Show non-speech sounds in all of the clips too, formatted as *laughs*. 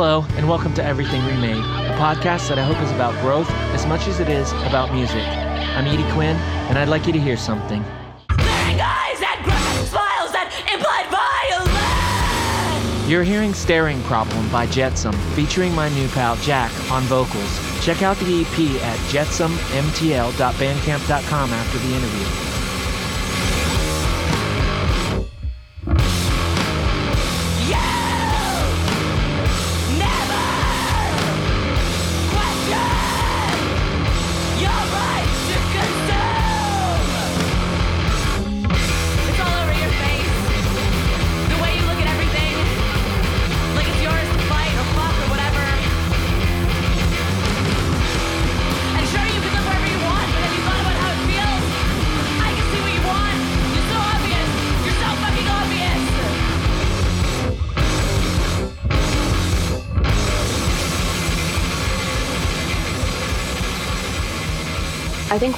Hello, and welcome to Everything Remade, a podcast that I hope is about growth as much as it is about music. I'm Edie Quinn, and I'd like you to hear something. Glaring eyes and graphic smiles that implied violence! You're hearing Staring Problem by Jetsam, featuring my new pal Jack on vocals. Check out the EP at jetsammtl.bandcamp.com after the interview.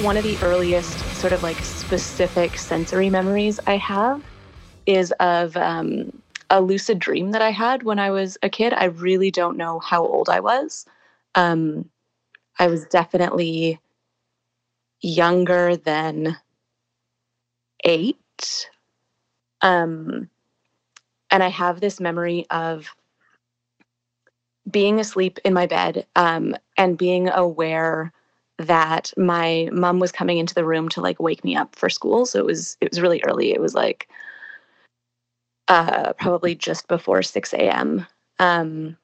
One of the earliest sort of like specific sensory memories I have is of um, a lucid dream that I had when I was a kid. I really don't know how old I was. Um, I was definitely younger than eight. Um, and I have this memory of being asleep in my bed um, and being aware that my mom was coming into the room to like wake me up for school. So it was it was really early. It was like uh, probably just before six a.m. Um,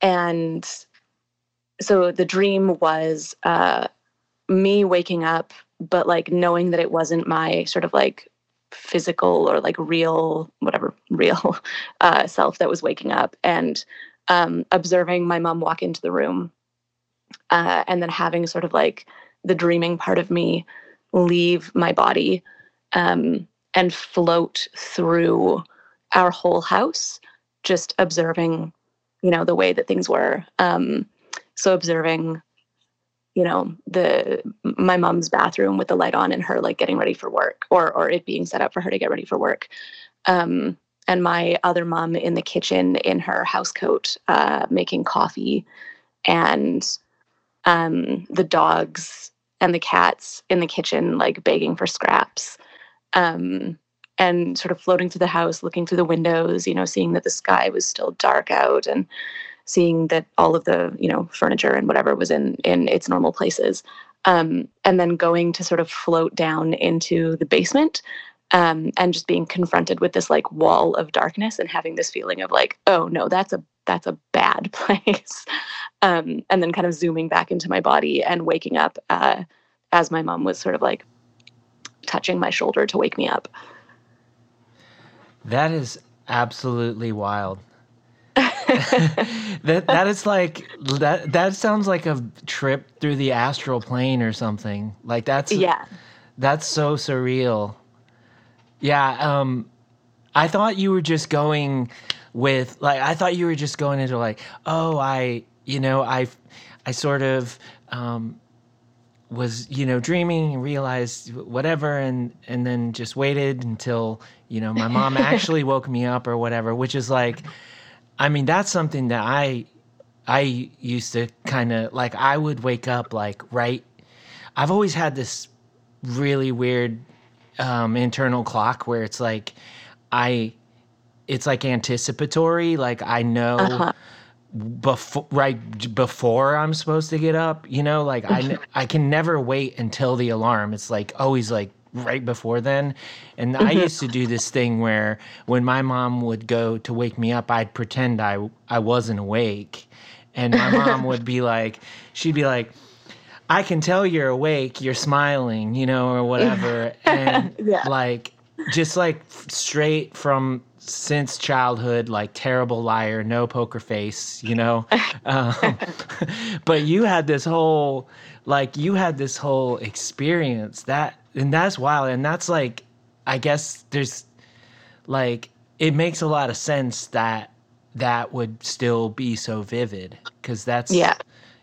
and so the dream was uh, me waking up, but like knowing that it wasn't my sort of like physical or like real whatever *laughs* real uh, self that was waking up, and um, observing my mom walk into the room uh, and then having sort of like the dreaming part of me leave my body um, and float through our whole house, just observing, you know, the way that things were. Um, so observing, you know, the my mom's bathroom with the light on and her like getting ready for work, or or it being set up for her to get ready for work. Um, and my other mom in the kitchen in her house coat, uh, making coffee, and um, the dogs and the cats in the kitchen, like begging for scraps, um, and sort of floating through the house, looking through the windows, you know, seeing that the sky was still dark out, and seeing that all of the you know furniture and whatever was in in its normal places, um, and then going to sort of float down into the basement. Um, and just being confronted with this like wall of darkness and having this feeling of like, oh no, that's a that's a bad *laughs* place. Um, and then kind of zooming back into my body and waking up uh, as my mom was sort of like touching my shoulder to wake me up. That is absolutely wild. *laughs* that that is like that that sounds like a trip through the astral plane or something. Like that's Yeah. That's so surreal. Yeah, um I thought you were just going with like I thought you were just going into like, oh, I, you know, I I sort of um was, you know, dreaming and realized whatever and and then just waited until, you know, my mom *laughs* actually woke me up or whatever, which is like I mean, that's something that I I used to kind of like I would wake up like right I've always had this really weird um, internal clock where it's like I it's like anticipatory like I know Uh-huh. Before right before I'm supposed to get up you know like I *laughs* I can never wait until the alarm. It's like always like right before then. And I mm-hmm. used to do this thing where when my mom would go to wake me up I'd pretend I I wasn't awake. And my mom would be like she'd be like I can tell you're awake, you're smiling, you know, or whatever. *laughs* And *laughs* Yeah. like, just like straight from since childhood, like terrible liar, no poker face, you know. *laughs* um, *laughs* but you had this whole, like, you had this whole experience that, and that's wild. And that's like, I guess there's like, it makes a lot of sense that that would still be so vivid because that's Yeah.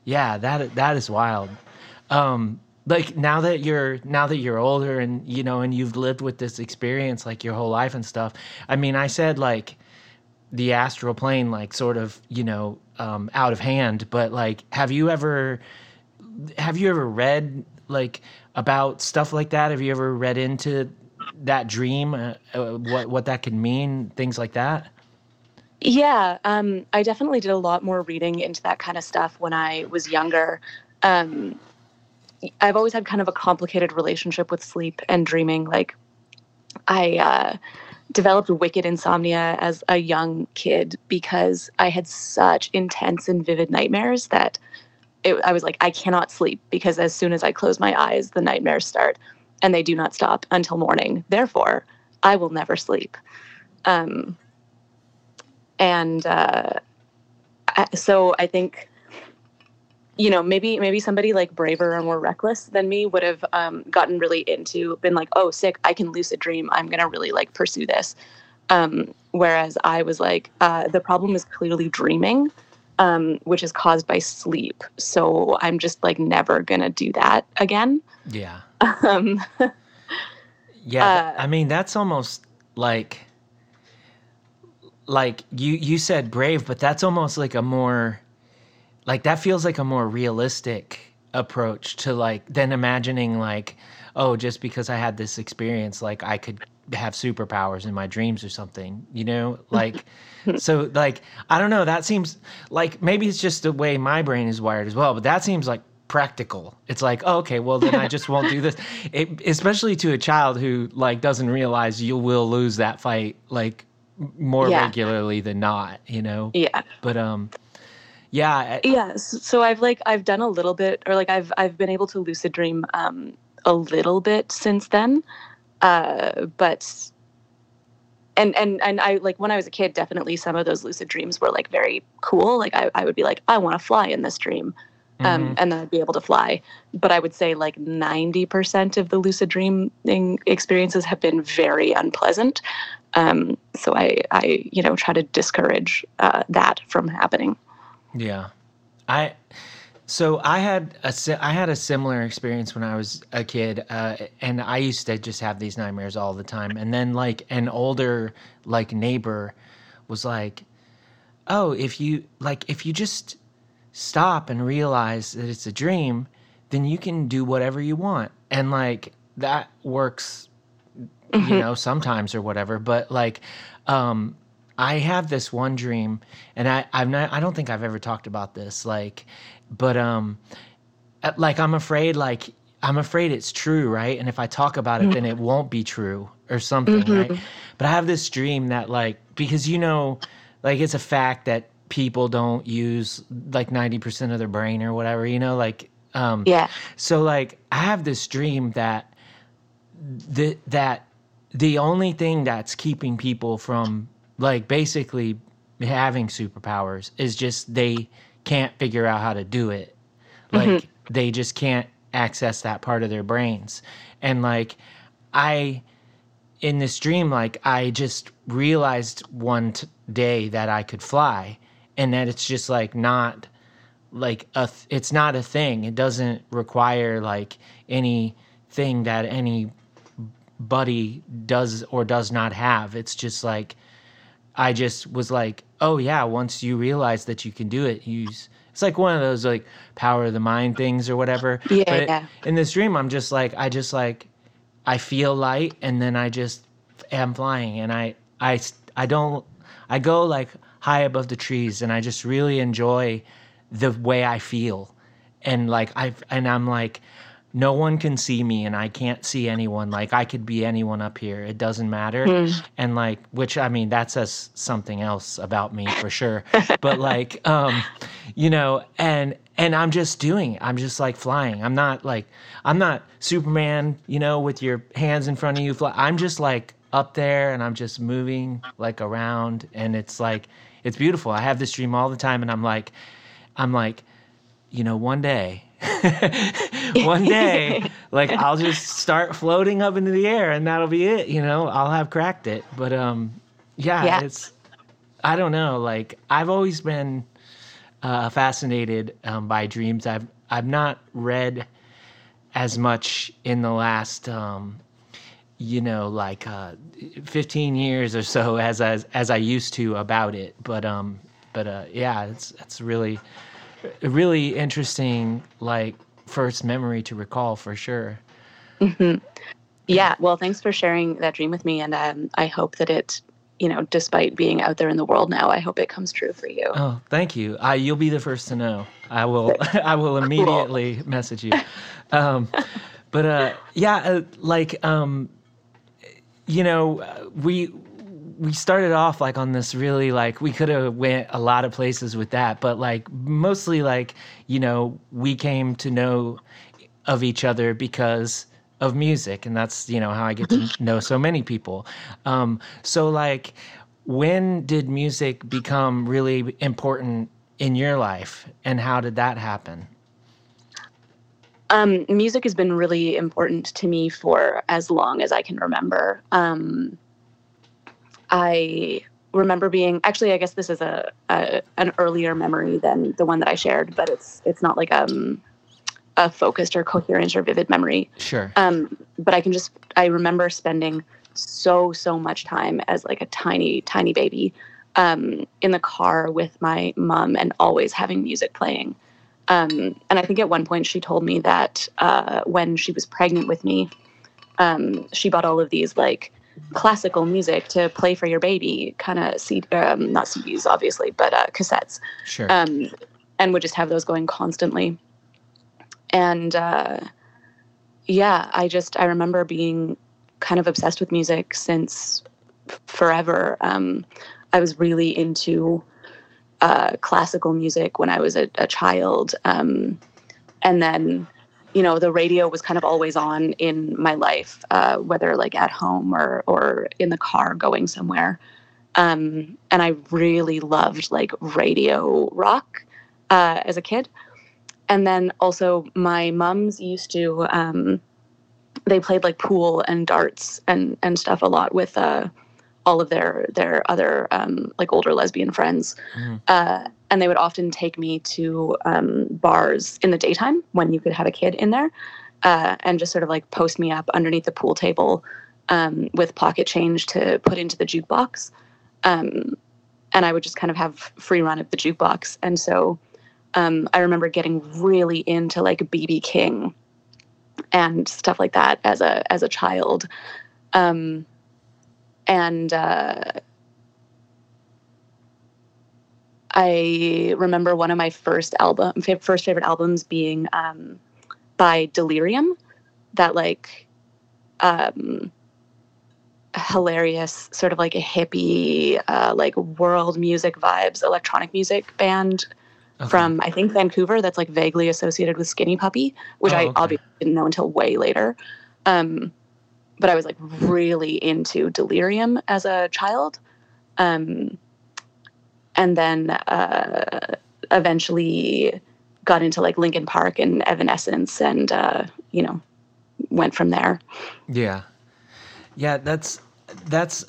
yeah that that is wild um like now that you're now that you're older and you know and you've lived with this experience like your whole life and stuff i mean i said like the astral plane like sort of you know um, out of hand but like have you ever have you ever read like about stuff like that have you ever read into that dream uh, uh, what what that could mean things like that Yeah, um, I definitely did a lot more reading into that kind of stuff when I was younger. Um, I've always had kind of a complicated relationship with sleep and dreaming. Like, I uh, developed wicked insomnia as a young kid because I had such intense and vivid nightmares that it, I was like, I cannot sleep because as soon as I close my eyes, the nightmares start and they do not stop until morning. Therefore, I will never sleep. Um, and uh, I- so I think you know maybe maybe somebody like braver or more reckless than me would have um, gotten really into been like oh sick I can lucid dream. I'm gonna really like pursue this. Um, whereas I was like uh, the problem is clearly dreaming um, which is caused by sleep. So I'm just like never gonna do that again. Yeah. Um, *laughs* Yeah, Uh, I mean that's almost like like you you said brave, but that's almost like a more like that feels like a more realistic approach to like than imagining like oh just because I had this experience like I could have superpowers in my dreams or something, you know? *laughs* Like so like I don't know, that seems like maybe it's just the way my brain is wired as well, but that seems like practical. It's like, oh, okay, well then I just won't do this. *laughs* It, especially to a child who like doesn't realize you will lose that fight like more Yeah. regularly than not, you know. yeah But um, yeah, I- yeah so i've like i've done a little bit or like i've i've been able to lucid dream um a little bit since then uh but and and and i like when i was a kid definitely some of those lucid dreams were like very cool like i, I would be like i want to fly in this dream um, mhm. and then I'd be able to fly. But I would say like 90% of the lucid dreaming experiences have been very unpleasant. Um, so I, I, you know, try to discourage uh, that from happening. Yeah, I. So I had a I had a similar experience when I was a kid, uh, and I used to just have these nightmares all the time. And then like an older like neighbor was like, "Oh, if you like if you just stop and realize that it's a dream, then you can do whatever you want." And like that works you know sometimes or whatever but like um i have this one dream and i i'm not i don't think i've ever talked about this like but um uh, like i'm afraid like i'm afraid it's true right? And if i talk about it then it won't be true or something right? But i have this dream that like because you know like it's a fact that people don't use like 90% of their brain or whatever you know like um Yeah. so like I have this dream that the that the only thing that's keeping people from like basically having superpowers is just they can't figure out how to do it. Like mm-hmm. they just can't access that part of their brains. And like I in this dream like I just realized one t- day that I could fly and that it's just like not like a th- it's not a thing it doesn't require like anything that anybody does or does not have it's just like i just was like oh yeah once you realize that you can do it use it's like one of those like power of the mind things or whatever Yeah, but yeah. in this dream i'm just like i just like i feel light and then i just am flying and i i i don't i go like high above the trees and i just really enjoy the way I feel. And like I and I'm like no one can see me and I can't see anyone. Like I could be anyone up here. It doesn't matter. And like which I mean that says something else about me for sure. *laughs* but like um you know and and I'm just doing it. I'm just like flying. I'm not like I'm not Superman, you know, with your hands in front of you fly. I'm just like up there and I'm just moving like around and it's like it's beautiful. I have this dream all the time and I'm like I'm like, you know, one day, *laughs* one day, *laughs* like I'll just start floating up into the air and that'll be it. You know, I'll have cracked it. But um, yeah, Yeah. it's, I don't know. Like I've always been uh, fascinated um, by dreams. I've I've not read as much in the last um, you know, like uh, 15 years or so as as as I used to about it. But um, but uh, yeah, it's it's really a really interesting like first memory to recall for sure. hmm Yeah. Well, thanks for sharing that dream with me, and um, I hope that it, you know, despite being out there in the world now, I hope it comes true for you. Oh, thank you. I, you'll be the first to know. I will. *laughs* I will immediately message you. Um, but uh, yeah, uh, like um, you know, we we started off like on this really like we could have went a lot of places with that, but like mostly like you know we came to know of each other because of music, and that's you know how I get to *laughs* know so many people. Um, so like, when did music become really important in your life, and how did that happen? Um, music has been really important to me for as long as I can remember. Um, I remember being actually, I guess this is a, a an earlier memory than the one that I shared, but it's it's not like um, a focused or coherent or vivid memory. Sure. Um, but I can just I remember spending so so much time as like a tiny tiny baby um, in the car with my mom and always having music playing. Um, and I think at one point she told me that uh, when she was pregnant with me, um, she bought all of these like classical music to play for your baby, kind of C- um, not CDs obviously, but uh, cassettes Sure. um, and would just have those going constantly. And uh, yeah, I just I remember being kind of obsessed with music since forever. Um, I was really into uh, classical music when I was a, a child, um, and then you know the radio was kind of always on in my life, uh, whether like at home or or in the car going somewhere. Um, and I really loved like radio rock uh, as a kid. And then also my mums used to um, they played like pool and darts and and stuff a lot with uh, all of their their other um, like older lesbian friends. Mhm. Uh, and they would often take me to um, bars in the daytime when you could have a kid in there, uh, and just sort of like post me up underneath the pool table um, with pocket change to put into the jukebox. Um, and I would just kind of have free run of the jukebox. And so um, I remember getting really into like BB King and stuff like that as a as a child. Um, and uh, I remember one of my first album, first favorite albums being um, by Delerium, that like um, hilarious sort of like a hippie, uh, like world music vibes, electronic music band Okay. from I think Vancouver that's like vaguely associated with Skinny Puppy, which Oh, I obviously didn't know until way later. Um, but I was like really into Delerium as a child, um, and then uh, eventually got into like Linkin Park and Evanescence, and uh, you know went from there. Yeah, yeah. That's that's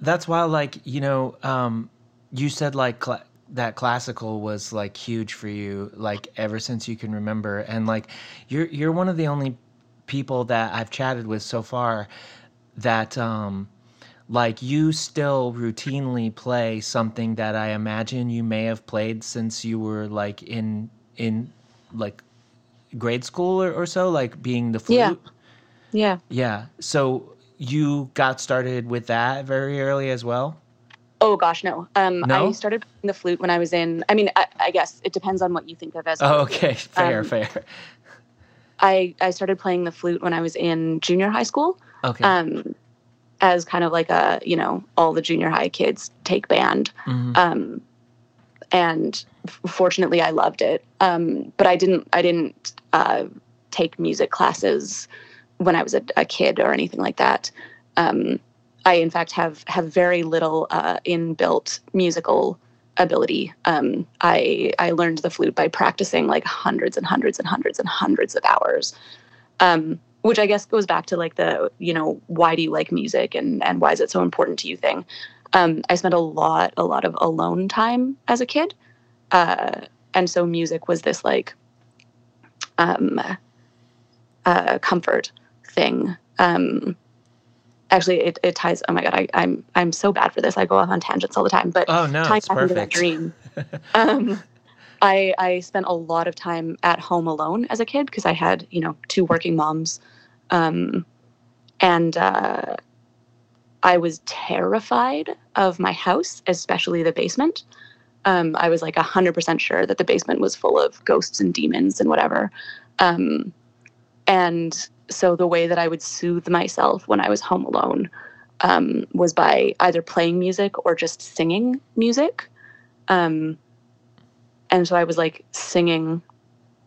that's why, like you know, um, you said like cla that classical was like huge for you, like ever since you can remember, and like you're you're one of the only people that I've chatted with so far that um like you still routinely play something that I imagine you may have played since you were like in in like grade school or, or so, like being the flute. Yeah. Yeah. Yeah. So you got started with that very early as well? Oh gosh, no. Um, No? I started playing the flute when I was in. I mean, I, I guess it depends on what you think of as. Oh, flute. okay. *laughs* Fair, Um, fair. I I started playing the flute when I was in junior high school. Okay. Um, as kind of like a you know all the junior high kids take band. Mhm. Um, and fortunately, I loved it. Um, but I didn't I didn't uh, take music classes when I was a, a kid or anything like that. Um, I in fact have have very little uh, inbuilt musical ability. Um, I I learned the flute by practicing like hundreds and hundreds and hundreds and hundreds of hours. Um, which I guess goes back to like the you know why do you like music and and why is it so important to you thing. Um, I spent a lot a lot of alone time as a kid, uh, and so music was this like um, uh, comfort thing. Actually, it, it ties. Oh my god, I, I'm I'm so bad for this. I go off on tangents all the time. But Oh no, tying back into that dream. *laughs* um, I I spent a lot of time at home alone as a kid because I had you know two working moms, um, and uh, I was terrified of my house, especially the basement. Um, I was like hundred percent sure that the basement was full of ghosts and demons and whatever. Um, and so the way that I would soothe myself when I was home alone um, was by either playing music or just singing music. Um, and so I was like singing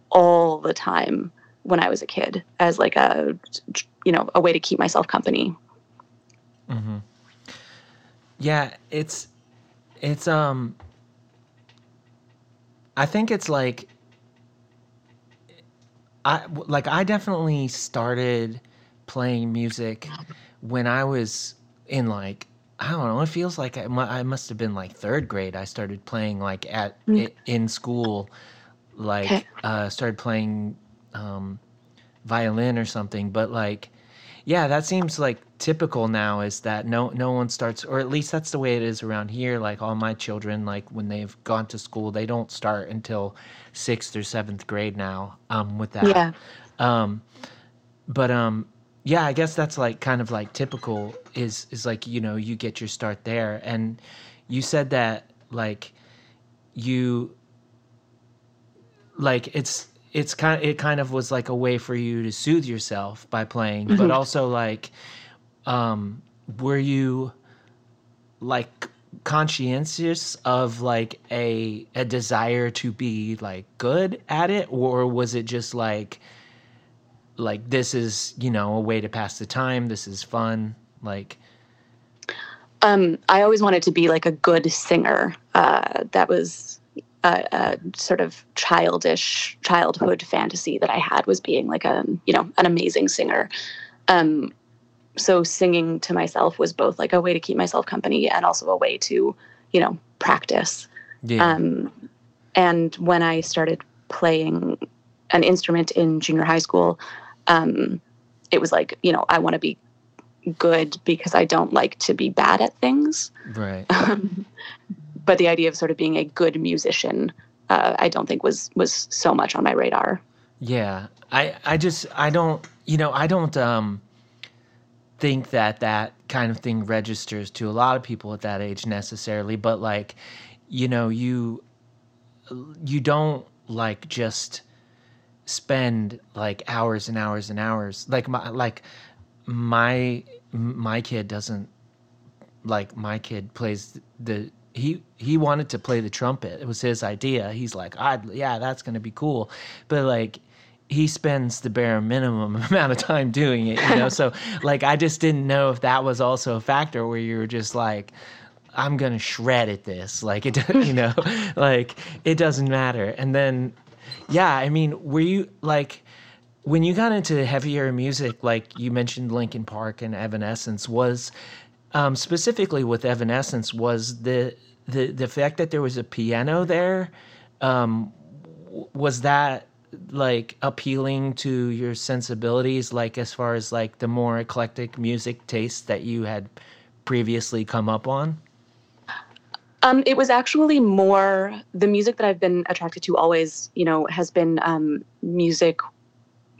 all the time when I was a kid as like a, you know, a way to keep myself company. hmm Yeah, it's it's um I think it's like I like I definitely started playing music when I was in like I don't know, it feels like I, I must have been like 3rd grade I started playing like at Mm. in school like Okay. uh started playing um violin or something, but like yeah, that seems like typical now is that no no one starts or at least that's the way it is around here. Like all my children, like when they've gone to school, they don't start until sixth or seventh grade now. Um, with that. Yeah. Um, but um, yeah, I guess that's like kind of like typical is is like you know you get your start there, and you said that like you like it's it's kind it kind of was like a way for you to soothe yourself by playing but Mhm. also like um were you like conscientious of like a a desire to be like good at it or was it just like like this is you know a way to pass the time this is fun like Um, I always wanted to be like a good singer. Uh, that was a, a sort of childish childhood fantasy that I had was being like a you know an amazing singer. Um, so singing to myself was both like a way to keep myself company and also a way to you know practice. yeah Um, and when I started playing an instrument in junior high school, um, it was like, you know, I want to be good because I don't like to be bad at things. right *laughs* Um, but the idea of sort of being a good musician, uh, I don't think was was so much on my radar. Yeah, I I just I don't you know I don't um think that that kind of thing registers to a lot of people at that age necessarily, but like you know you you don't like just spend like hours and hours and hours like my like my my kid doesn't like my kid plays the he he wanted to play the trumpet. It was his idea. He's like i yeah that's gonna be cool. But like he spends the bare minimum *laughs* amount of time doing it you know? So *laughs* like i just didn't know if that was also a factor where you were just like i'm gonna shred at this. Like it *laughs* you know? Like it doesn't matter. And then yeah i mean were you like when you got into heavier music, like you mentioned Linkin Park and Evanescence, was um, specifically with Evanescence, was the the the fact that there was a piano there, um, was that like appealing to your sensibilities, like as far as like the more eclectic music tastes that you had previously come up on? Um, it was actually more the music that I've been attracted to always, you know, has been um, music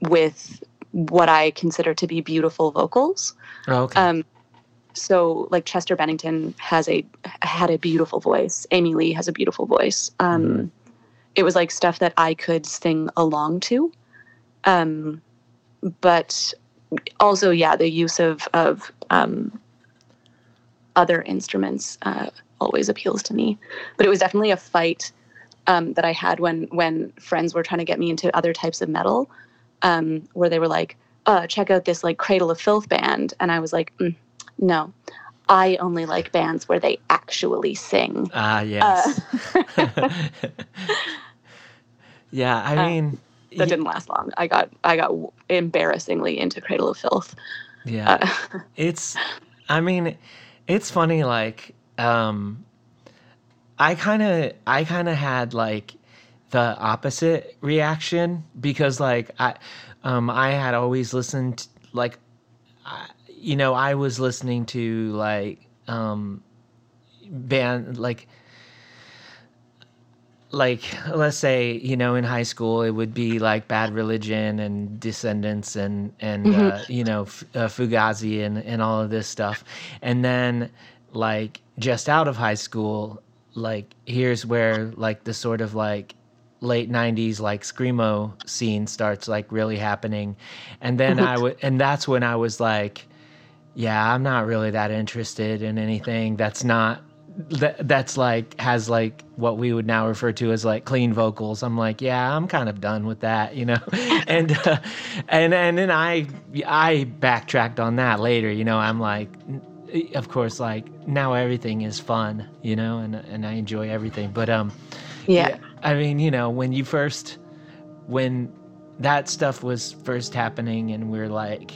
with what I consider to be beautiful vocals. Oh, okay. Um, so like Chester Bennington has a had a beautiful voice. Amy Lee has a beautiful voice. Um, Mhm. It was like stuff that I could sing along to. Um, but also, yeah, the use of of um, other instruments uh, always appeals to me. But it was definitely a fight um, that I had when when friends were trying to get me into other types of metal, um, where they were like, uh, "Check out this like Cradle of Filth band," and I was like, mm, "No, I only like bands where they actually sing." Ah, yes. *laughs* yeah, I Uh, mean, That y- didn't last long. I got I got embarrassingly into Cradle of Filth. yeah. Uh, *laughs* it's i mean it's funny like um i kind of i kind of had like the opposite reaction because like i um i had always listened like you know i was listening to like um band like like let's say you know in high school it would be like bad religion and Descendents and and uh, you know F- uh, fugazi and and all of this stuff. And then like just out of high school like here's where like the sort of like late 90s like screamo scene starts like really happening. And then i would and that's when i was like yeah i'm not really that interested in anything that's not that that's like has like what we would now refer to as like clean vocals. I'm like yeah i'm kind of done with that you know? *laughs* And uh, and and then i i backtracked on that later you know? I'm like of course like now everything is fun you know? And and i enjoy everything. But um Yeah. I mean, you know, when you first, when that stuff was first happening, and we're like,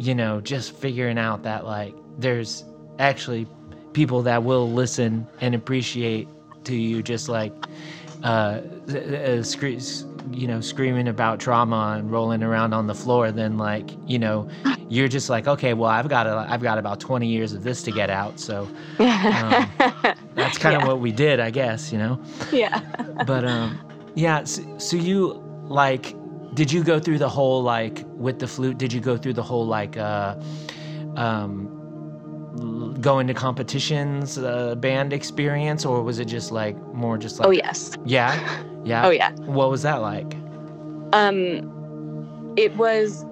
you know, just figuring out that like there's actually people that will listen and appreciate to you, just like, uh, uh scre- you know, screaming about trauma and rolling around on the floor, then like, you know, you're just like, okay, well, I've got a, I've got about 20 years of this to get out, so um, *laughs* that's kind of Yeah. what we did, I guess, you know yeah. but um yeah so, so you like did you go through the whole like with the flute did you go through the whole like uh um going to competitions uh, band experience or was it just like more just like Oh yes. yeah *laughs* yeah Oh yeah. what was that like Um, it was.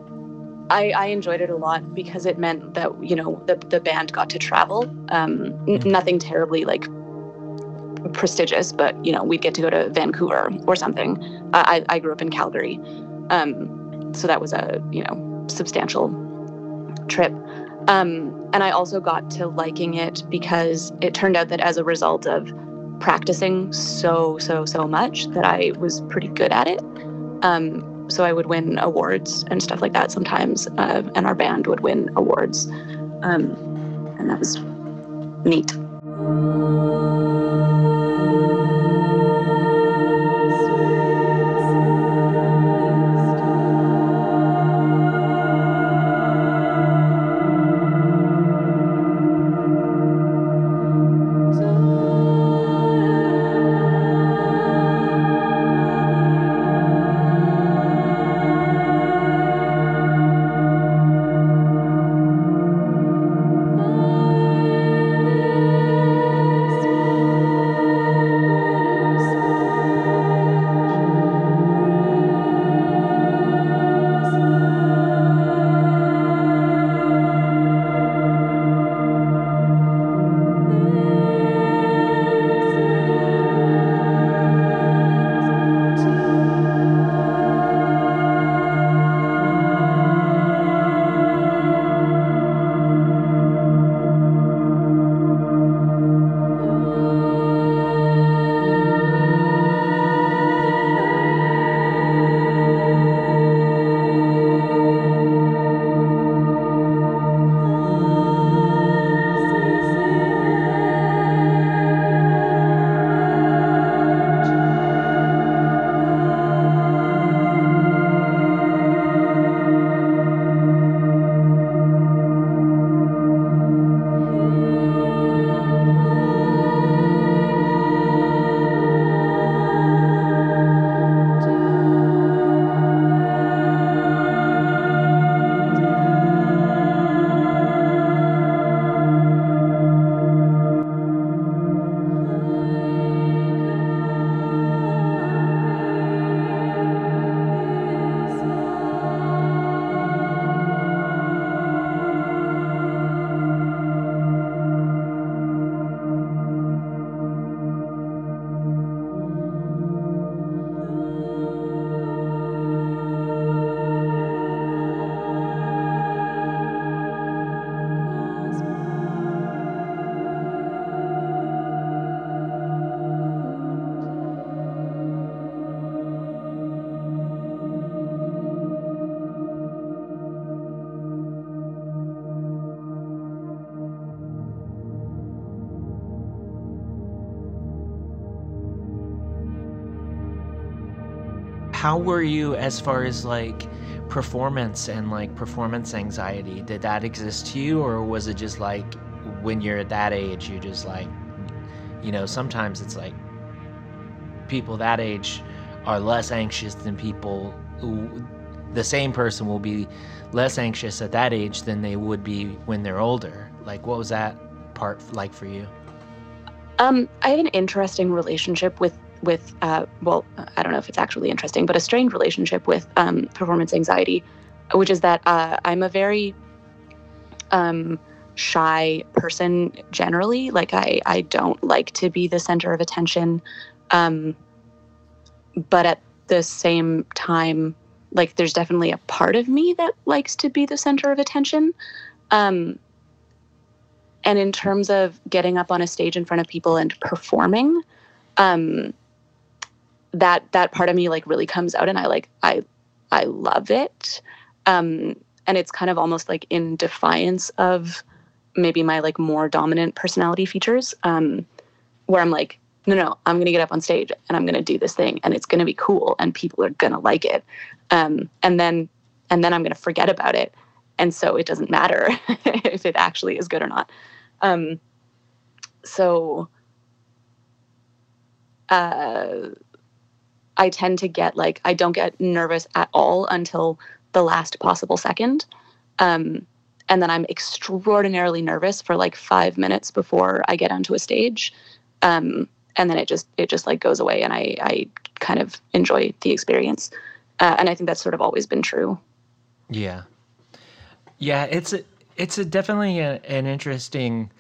I, I enjoyed it a lot because it meant that you know the the band got to travel. Um, n- Mhm. nothing terribly like prestigious, but you know we'd get to go to Vancouver or something. I I I grew up in Calgary, um, so that was a you know substantial trip. Um, and I also got to liking it because it turned out that as a result of practicing so so so much that I was pretty good at it. Um, so I would win awards and stuff like that sometimes, uh, and our band would win awards, um, and that was neat. How were you as far as like performance and like performance anxiety? Did that exist to you, or was it just like when you're at that age, you're just like, you know, sometimes it's like people that age are less anxious than people who the same person will be less anxious at that age than they would be when they're older. Like, what was that part like for you? Um, I have an interesting relationship with with uh, well, I don't know if it's actually interesting, but a strained relationship with um, performance anxiety, which is that uh, I'm a very um, shy person generally. Like I I don't like to be the center of attention, um, but at the same time, like there's definitely a part of me that likes to be the center of attention. Um, and in terms of getting up on a stage in front of people and performing, um, that that part of me like really comes out, and I like I I love it. Um, and it's kind of almost like in defiance of maybe my like more dominant personality features, um, where I'm like, no, no, I'm going to get up on stage and I'm going to do this thing and it's going to be cool and people are going to like it. Um, and then, and then I'm going to forget about it. And so it doesn't matter *laughs* if it actually is good or not. Um, so, uh, I tend to get like, I don't get nervous at all until the last possible second. Um, and then I'm extraordinarily nervous for like five minutes before I get onto a stage. Um, and then it just it just like goes away and i i kind of enjoy the experience uh, and i think that's sort of always been true Yeah, yeah. It's a, it's a definitely a, an interesting,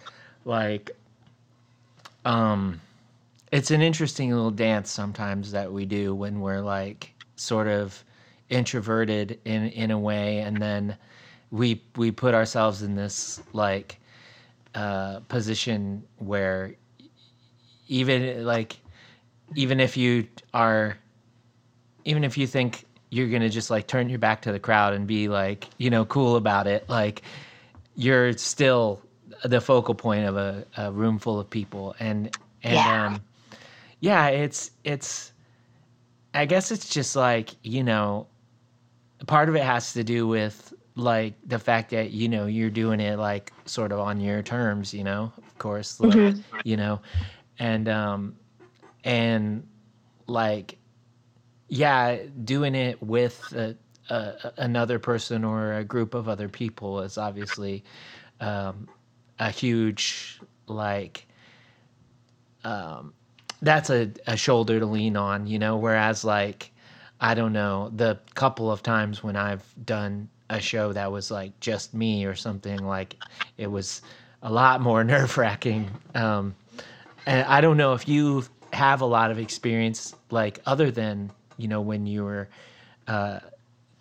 like, um, it's an interesting little dance sometimes that we do when we're like sort of introverted in in a way, and then we we put ourselves in this like uh, position where even like even if you are even if you think you're gonna just like turn your back to the crowd and be like you know cool about it like you're still the focal point of a, a room full of people and and Yeah. um yeah it's it's i guess it's just like you know part of it has to do with like the fact that you know you're doing it like sort of on your terms you know of course like, you know and um and like yeah doing it with a, a, another person or a group of other people is obviously um a huge like um that's a, a shoulder to lean on you know whereas like i don't know the couple of times when i've done a show that was like just me or something like it was a lot more *laughs* nerve wracking um and I don't know if you have a lot of experience, like other than you know when you were uh,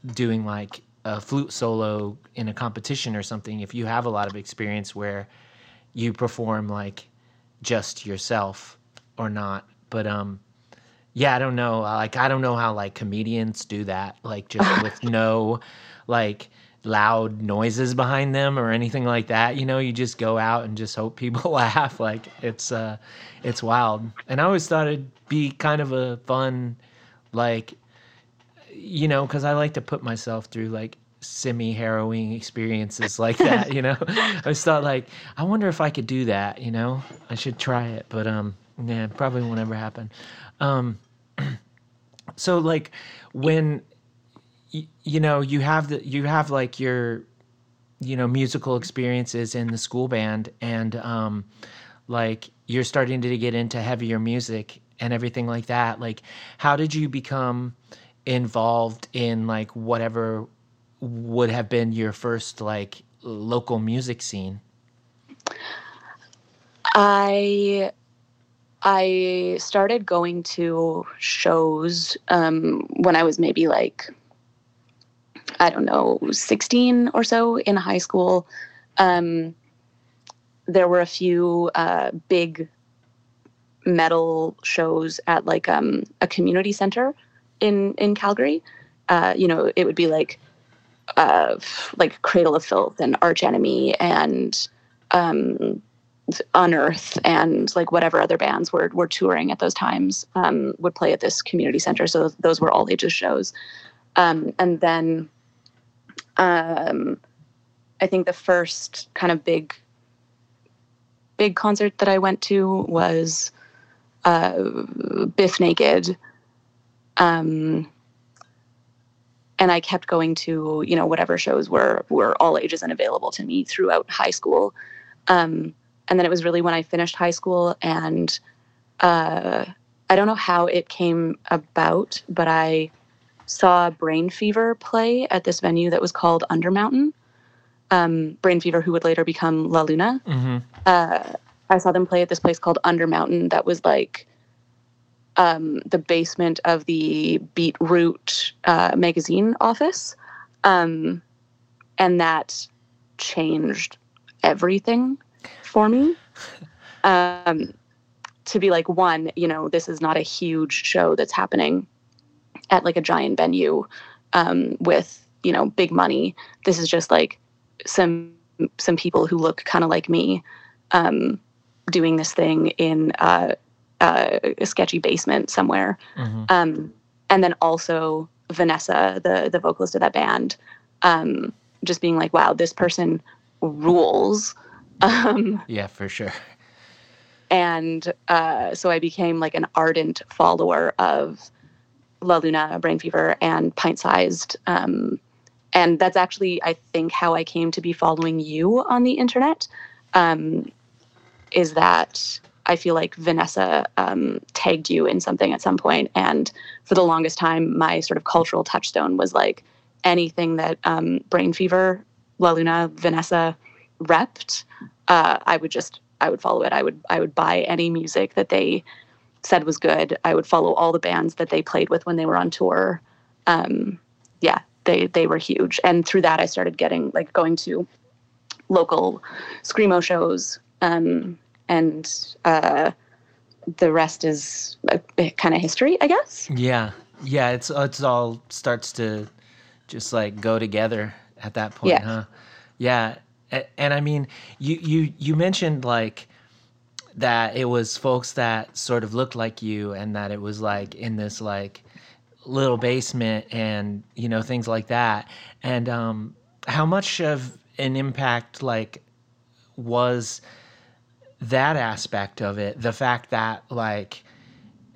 doing like a flute solo in a competition or something. If you have a lot of experience where you perform like just yourself or not, but um, yeah, I don't know. Like I don't know how like comedians do that, like just *laughs* with no like loud noises behind them or anything like that. You know, you just go out and just hope people *laughs* laugh. Like it's uh it's wild. And I always thought it'd be kind of a fun like you know, cuz I like to put myself through like semi harrowing experiences *laughs* like that, you know. I just thought like I wonder if I could do that, you know. I should try it, but um yeah, probably won't ever happen. Um *clears throat* so like when y- you know you have the you have like your you know musical experiences in the school band and um like you're starting to get into heavier music and everything like that like how did you become involved in like whatever would have been your first like local music scene i i started going to shows um, when i was maybe like i don't know 16 or so in high school um, there were a few uh, big metal shows at like um, a community center in in Calgary. Uh, you know, it would be like uh, like Cradle of Filth and Arch Enemy and um, Unearth and like whatever other bands were were touring at those times um, would play at this community center. So those were all ages shows. Um, and then um, I think the first kind of big big concert that I went to was uh, Bif Naked. Um, and I kept going to, you know, whatever shows were were all ages and available to me throughout high school. Um, and then it was really when I finished high school and uh, I don't know how it came about, but I saw Brain Fever play at this venue that was called Undermountain. Um, Brain Fever, who would later become La Luna. hmm Uh, I saw them play at this place called Undermountain that was like um, the basement of the BeatRoute uh, magazine office. Um, and that changed everything for me. Um, to be like, one, you know, this is not a huge show that's happening at like a giant venue um, with, you know, big money. This is just like some some people who look kind of like me um, doing this thing in uh, uh, a sketchy basement somewhere. hmm Um, and then also Vanessa, the the vocalist of that band, um, just being like, "Wow, this person rules." Um, Yeah, for sure. and uh, so I became like an ardent follower of La Luna, Brain Fever, and Pint Sized. Um, and that's actually, I think, how I came to be following you on the internet. Um, is that I feel like Vanessa um, tagged you in something at some point, and for the longest time, my sort of cultural touchstone was like anything that um, Brain Fever, La Luna, Vanessa repped. Uh, I would just I would follow it. I would I would buy any music that they said was good. I would follow all the bands that they played with when they were on tour. Um, yeah, they they were huge, and through that I started getting like going to local screamo shows, um, and uh, the rest is kind of history, I guess. Yeah, yeah. It's it's all starts to just like go together at that point, Yeah. huh? Yeah, and I mean, you you you mentioned like that it was folks that sort of looked like you, and that it was like in this like little basement, and you know things like that. And um, how much of an impact like was that aspect of it? The fact that like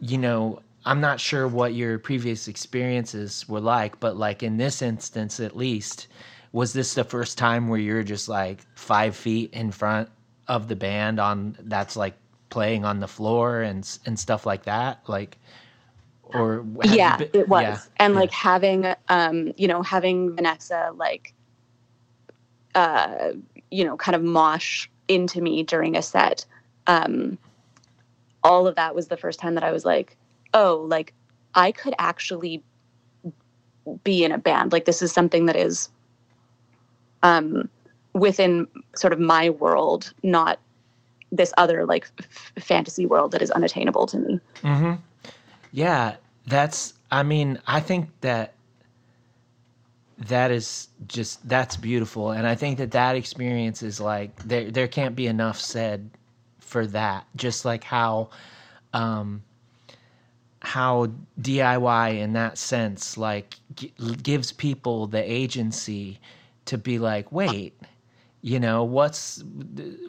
you know, I'm not sure what your previous experiences were like, but like in this instance, at least, was this the first time where you're just like five feet in front of the band on that's like playing on the floor and and stuff like that, like, or yeah been- it was. Yeah, and yeah. like having um you know having vanessa like uh you know kind of mosh into me during a set um all of that was the first time that i was like oh like i could actually be in a band. Like this is something that is um within sort of my world not this other like f- fantasy world that is unattainable to me Mm-hmm. Yeah, that's. I mean, I think that that is just that's beautiful, and I think that that experience is like there. There can't be enough said for that. Just like how, um, how DIY in that sense like g- gives people the agency to be like, wait, you know what's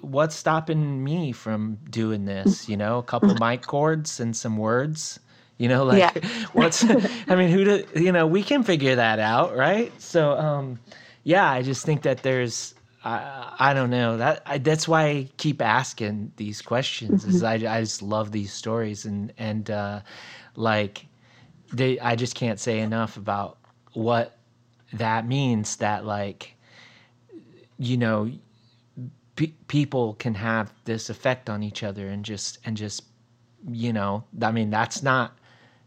what's stopping me from doing this? You know a couple mic cords and some words you know like Yeah. *laughs* what's i mean who do you know we can figure that out right? So um yeah i just think that there's i i don't know that I, that's why i keep asking these questions is I, I just love these stories and and uh like they i just can't say enough about what that means that like you know pe- people can have this effect on each other and just and just you know i mean that's not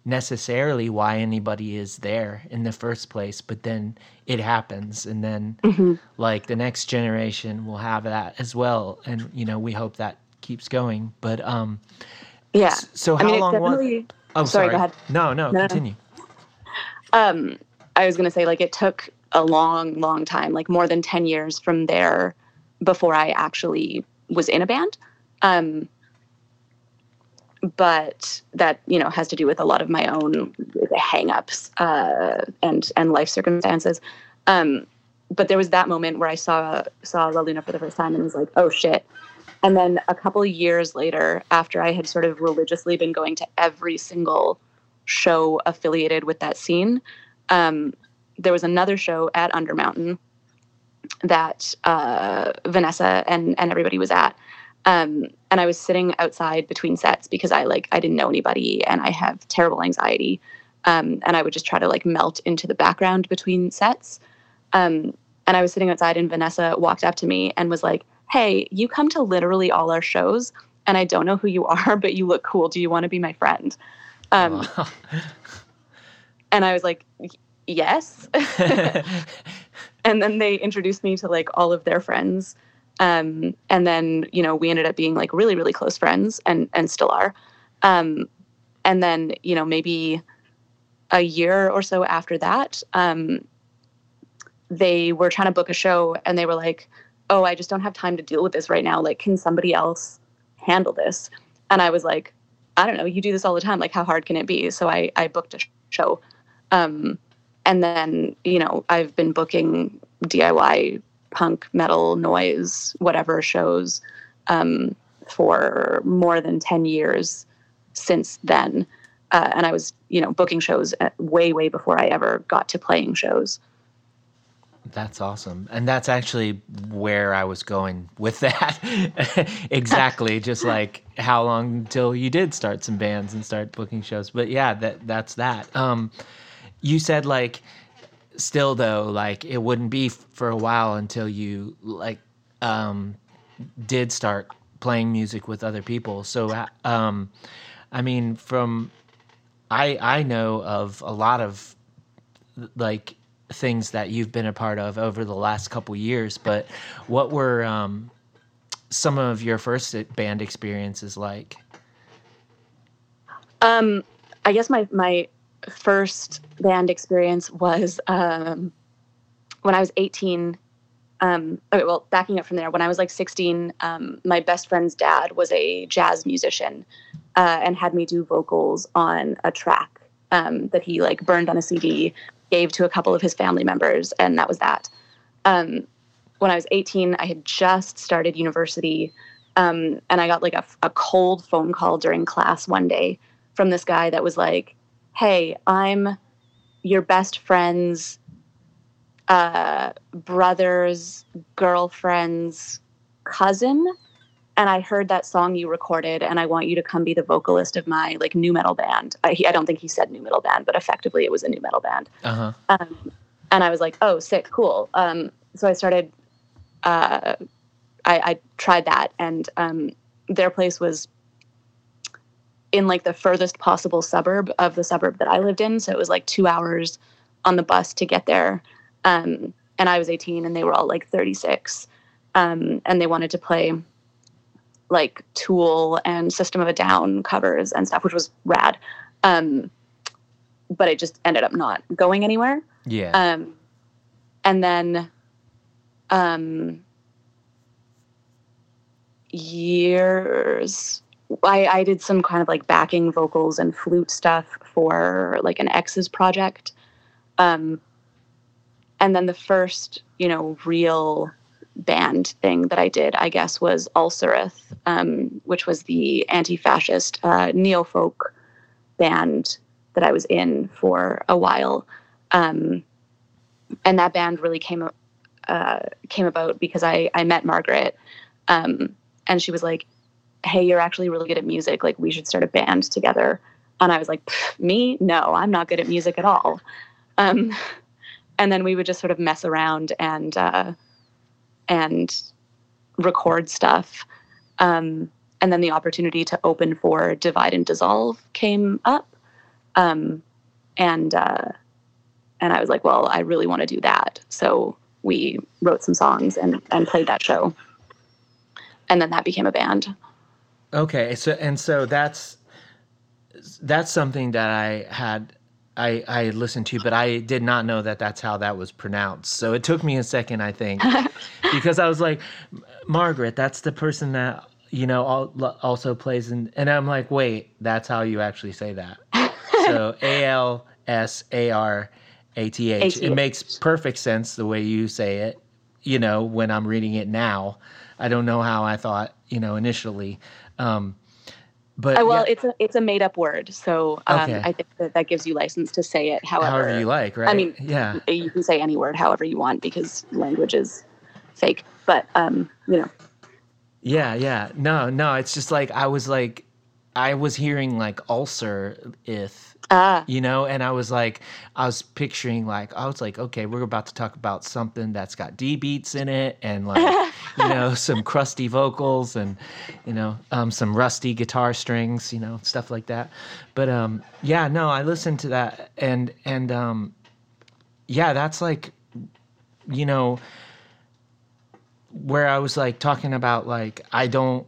necessarily why anybody is there in the first place but then it happens. And then like the next generation will have that as well. And you know we hope that keeps going. But um yeah. so I how mean, long was oh sorry, sorry, go ahead. no no, No, no. continue. Um i was going to say like it took a long long time like more than 10 years from there before i actually was in a band Um, but that you know has to do with a lot of my own hangups uh, and and life circumstances. Um, but there was that moment where I saw saw La Luna for the first time and was like, oh shit. And then a couple years later, after I had sort of religiously been going to every single show affiliated with that scene, um, there was another show at Undermountain that uh, Vanessa and and everybody was at. Um, and I was sitting outside between sets because I like I didn't know anybody and I have terrible anxiety. Um, and I would just try to like melt into the background between sets. Um, and I was sitting outside and Vanessa walked up to me and was like, "Hey, you come to literally all our shows, and I don't know who you *laughs* are, but you look cool. Do you want to be my friend?" Um, *laughs* and I was like, "Yes." *laughs* and then they introduced me to like all of their friends. Um, and then you know we ended up being like really really close friends and and still are. Um, and then you know maybe a year or so after that um, they were trying to book a show and they were like oh i just don't have time to deal with this right now. Like can somebody else handle this? And i was like i don't know. You do this all the time. Like how hard can it be? So i i booked a sh- show um, and then you know i've been booking diy punk metal noise whatever shows um, for more than 10 years since then uh, and i was you know booking shows way way before i ever got to playing shows That's awesome. And that's actually where I was going with *laughs* that. exactly. Just *laughs* like how long until you did start some bands and start booking shows. But yeah, that that's that. Um you said like still though, like it wouldn't be for a while until you like um did start playing music with other people. So uh, um I mean from I I know of a lot of like things that you've been a part of over the last couple years but what were um, some of your first band experiences like Um, I guess my my first band experience was um, when I was 18. Um, okay, well, backing up from there, when I was like 16, um, my best friend's dad was a jazz musician uh, and had me do vocals on a track um, that he like burned on a CD, gave to a couple of his family members, and that was that. Um, when I was 18, I had just started university, um, and I got like a, a cold phone call during class one day from this guy that was like, "Hey, I'm your best friend's uh, brother's girlfriend's cousin, and I heard that song you recorded, and I want you to come be the vocalist of my like nu metal band." I, he, I don't think he said nu metal band, but effectively it was a nu metal band. uh-huh Um, and I was like, "Oh, sick, cool." Um, so I started. Uh, I, I tried that, and um, their place was in like the furthest possible suburb of the suburb that I lived in. So it was like two hours on the bus to get there. Um, and I was 18, and they were all like 36, um, and they wanted to play like Tool and System of a Down covers and stuff, which was rad. Um, but it just ended up not going anywhere. yeah Um, and then um, years, I, I did some kind of like backing vocals and flute stuff for like an ex's project. Um, and then the first, you know, real band thing that I did, I guess, was Alsarath, um, which was the anti-fascist uh, neo-folk band that I was in for a while. Um, and that band really came uh, came about because I I met Margaret, um, and she was like, "Hey, you're actually really good at music. Like, we should start a band together." And I was like, "Me? No, I'm not good at music at all." Um, *laughs* and then we would just sort of mess around and uh, and record stuff. Um, and then the opportunity to open for Divide and Dissolve came up, um, and uh, and I was like, well, I really want to do that. So we wrote some songs and, and played that show. And then that became a band. Okay so and so that's that's something that i had I, I listened to, but I did not know that that's how that was pronounced. So it took me a second, I think, *laughs* because I was like, Margaret, that's the person that you know, al- also plays in, and I'm like, wait, that's how you actually say that. so *laughs* A L S A R A T H. It makes perfect sense the way you say it. You know, when I'm reading it now, I don't know how I thought, you know, initially. Um, but Uh, well, yeah, it's a it's a made up word, so um, Okay. I think that that gives you license to say it however, however you like, right? I mean, yeah, You can say any word however you want because language is fake. But um, you know, yeah, yeah. No, no, it's just like I was like, I was hearing like ulcer if ah, you know and i was like i was picturing like i was like okay we're about to talk about something that's got d beats in it and like *laughs* you know some crusty vocals and you know um, some rusty guitar strings you know stuff like that. But um yeah no i listened to that and and um yeah that's like you know where i was like talking about like i don't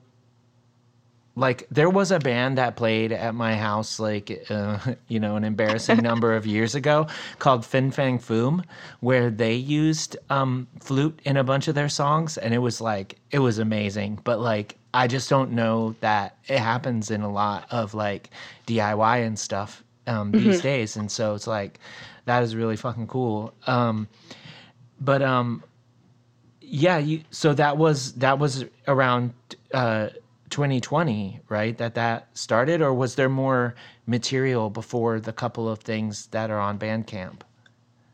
like there was a band that played at my house like uh, *laughs* you know an embarrassing *laughs* number of years ago called Fin Fang Foom where they used um, flute in a bunch of their songs and it was like it was amazing. But like I just don't know that it happens in a lot of like DIY and stuff um, these days. And so it's like that is really fucking cool. Um, but um yeah you so that was that was around uh 2020 right that that started or was there more material before the couple of things that are on bandcamp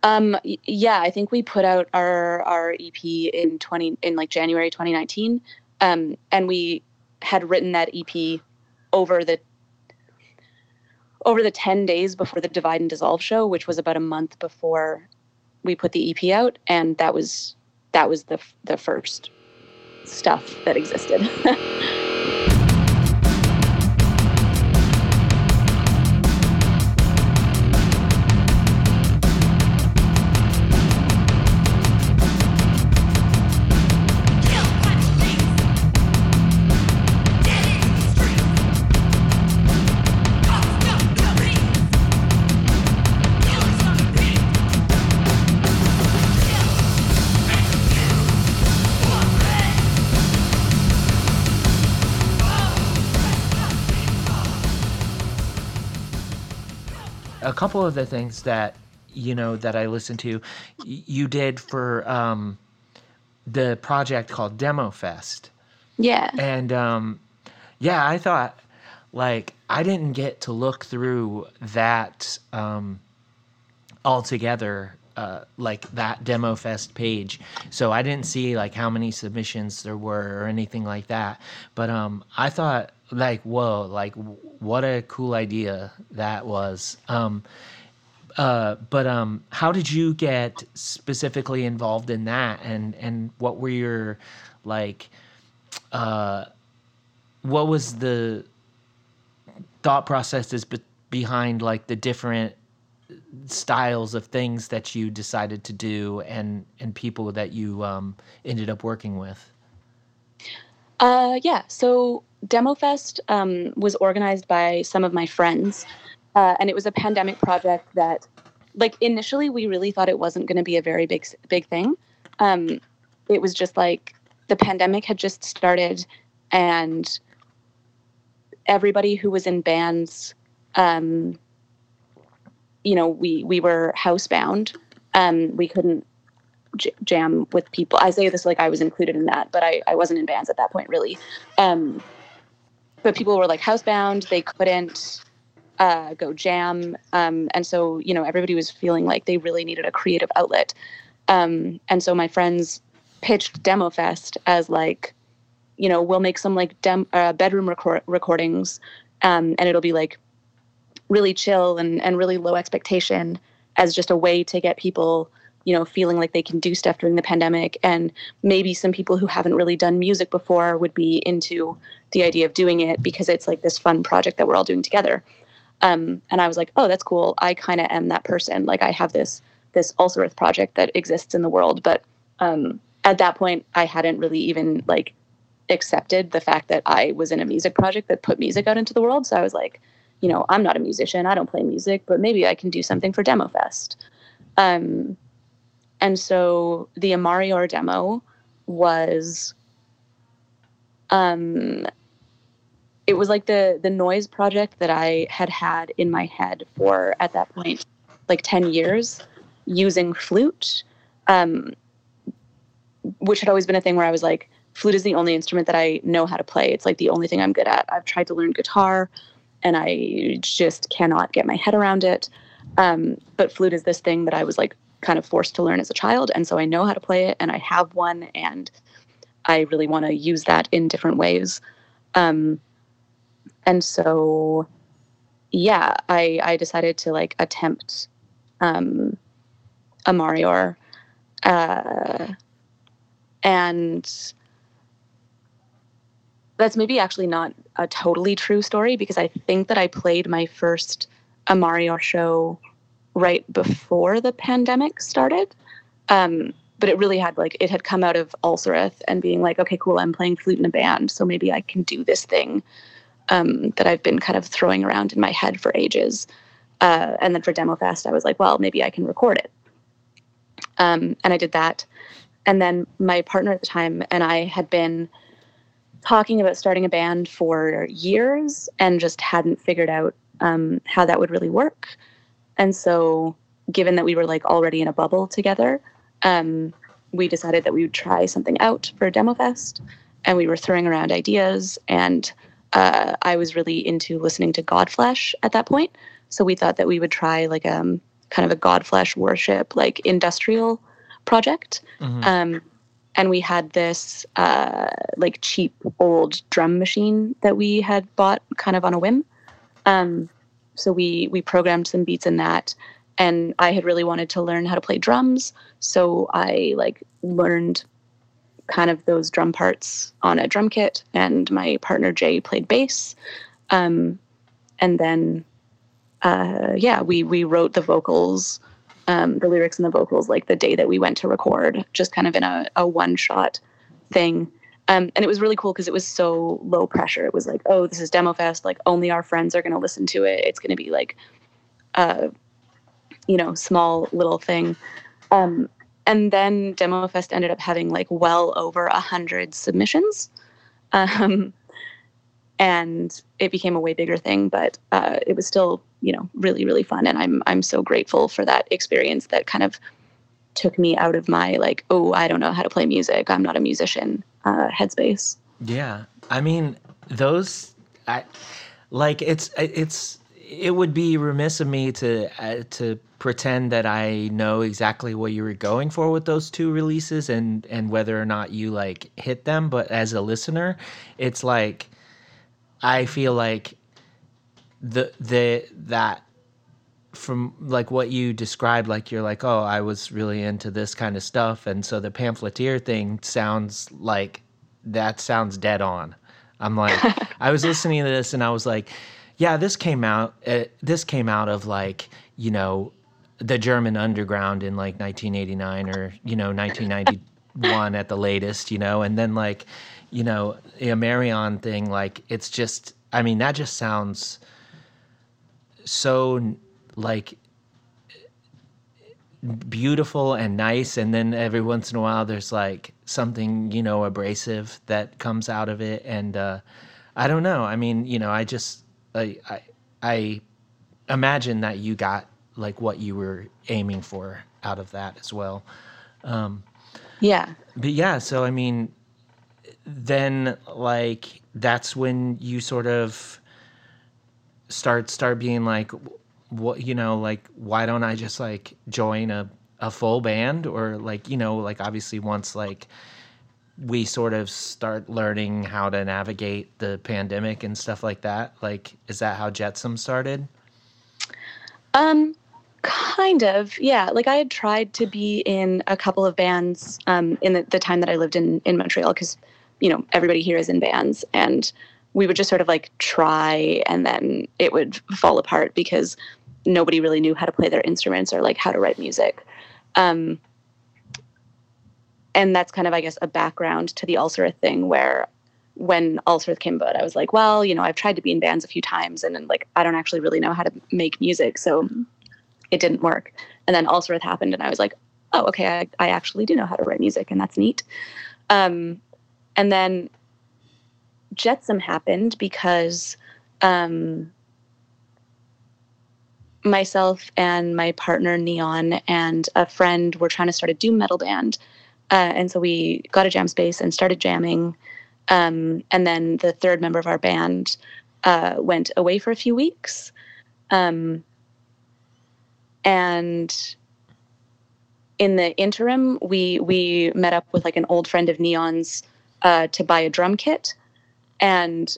um, yeah, I think we put out our our EP in twenty in like January 2019, um, and we had written that EP over the over the 10 days before the Divide and Dissolve show, which was about a month before we put the EP out, and that was that was the the first stuff that existed. *laughs* couple of the things that you know that I listened to you did for um the project called Demo Fest. Yeah. and um yeah i thought like i didn't get to look through that um altogether uh like that demo fest page. So i didn't see like how many submissions there were or anything like that. But um i thought like whoa like what a cool idea that was um uh, but um, how did you get specifically involved in that, and and what were your like, uh, what was the thought processes be- behind like the different styles of things that you decided to do, and and people that you um, ended up working with? Uh, yeah. So DemoFest um, was organized by some of my friends, uh, and it was a pandemic project that, like, initially we really thought it wasn't going to be a very big big thing. Um, it was just like the pandemic had just started, and everybody who was in bands, um, you know, we we were housebound. Um, we couldn't jam with people. I say this like I was included in that, but I, I wasn't in bands at that point really. Um, but people were like housebound. They couldn't uh, go jam. Um, and so, you know, everybody was feeling like they really needed a creative outlet. Um, and so my friends pitched Demo Fest as like, you know, we'll make some like dem- uh, bedroom record- recordings um, and it'll be like really chill and, and really low expectation as just a way to get people you know feeling like they can do stuff during the pandemic. And maybe some people who haven't really done music before would be into the idea of doing it because it's like this fun project that we're all doing together. Um, and i was like oh that's cool. I kind of am that person. Like i have this this Alsarath project that exists in the world. But um, at that point i hadn't really even like accepted the fact that i was in a music project that put music out into the world. So i was like you know i'm not a musician. I don't play music but maybe i can do something for demo fest. Um, and so the Amarior demo was um, it was like the the noise project that I had had in my head for at that point like 10 years using flute um, which had always been a thing where I was like flute is the only instrument that I know how to play. It's like the only thing I'm good at. I've tried to learn guitar and I just cannot get my head around it. Um, but flute is this thing that I was like kind of forced to learn as a child and so I know how to play it and I have one and I really want to use that in different ways. Um, and so yeah i i decided to like attempt um a marior uh and that's maybe actually not a totally true story because i think that i played my first amarior show right before the pandemic started um but it really had like it had come out of Alsarath and being like, okay, cool, I'm playing flute in a band, so maybe I can do this thing um, that I've been kind of throwing around in my head for ages. Uh, and then for Demo Fest, I was like, well, maybe I can record it. Um, and I did that. And then my partner at the time and I had been talking about starting a band for years and just hadn't figured out um, how that would really work. And so, given that we were like already in a bubble together, um, we decided that we would try something out for a Demo Fest. And we were throwing around ideas and uh, I was really into listening to Godflesh at that point. So we thought that we would try like um kind of a Godflesh worship, like industrial project. Mhm. Um, and we had this uh, like cheap old drum machine that we had bought kind of on a whim. Um, so we we programmed some beats in that, and I had really wanted to learn how to play drums. So I like learned kind of those drum parts on a drum kit, and my partner Jay played bass. Um, and then, uh, yeah, we we wrote the vocals, um, the lyrics and the vocals like the day that we went to record, just kind of in a, a one shot thing. Um, and it was really cool because it was so low pressure. It was like, oh, this is demo fest. Like only our friends are going to listen to it. It's going to be like, uh, you know, small little thing. Um, and then demo fest ended up having like well over a hundred submissions. *laughs* Um, and it became a way bigger thing, but uh, it was still, you know, really, really fun. And I'm, I'm so grateful for that experience that kind of took me out of my like, oh, I don't know how to play music. I'm not a musician uh, headspace. Yeah, I mean those, I like it's it's it would be remiss of me to uh, to pretend that I know exactly what you were going for with those two releases and and whether or not you like hit them. But as a listener, it's like I feel like the the that from like what you described like you're like oh i was really into this kind of stuff. And so the pamphleteer thing sounds like that sounds dead on. I'm like *laughs* i was listening to this and i was like yeah this came out uh, this came out of like you know the german underground in like 1989 or you know 1991 at the latest you know? And then like you know a marion thing like it's just i mean that just sounds so like beautiful and nice and then every once in a while there's like something you know abrasive that comes out of it and uh i don't know i mean you know i just i i, I imagine that you got like what you were aiming for out of that as well Yeah. but yeah, so I mean, then like that's when you sort of start start being like, what you know, like why don't I just like join a a full band or like you know like obviously once like we sort of start learning how to navigate the pandemic and stuff like that like is that how jetsam started Um, kind of, yeah. Like I had tried to be in a couple of bands um, in the, the time that I lived in in Montreal because, you know, everybody here is in bands, and we would just sort of like try, and then it would fall apart because nobody really knew how to play their instruments or like how to write music. Um, and that's kind of, I guess, a background to the Alsarath thing where when Alsarath came about, I was like, well, you know, I've tried to be in bands a few times and, then like I don't actually really know how to make music, so it didn't work. And then Alsarath happened, and I was like, oh, okay, I, I actually do know how to write music, and that's neat. Um, and then Jetsam happened because um, myself and my partner Neon and a friend were trying to start a doom metal band, uh, and so we got a jam space and started jamming. Um, and then the third member of our band uh, went away for a few weeks, um, and in the interim, we we met up with like an old friend of Neon's uh, to buy a drum kit, and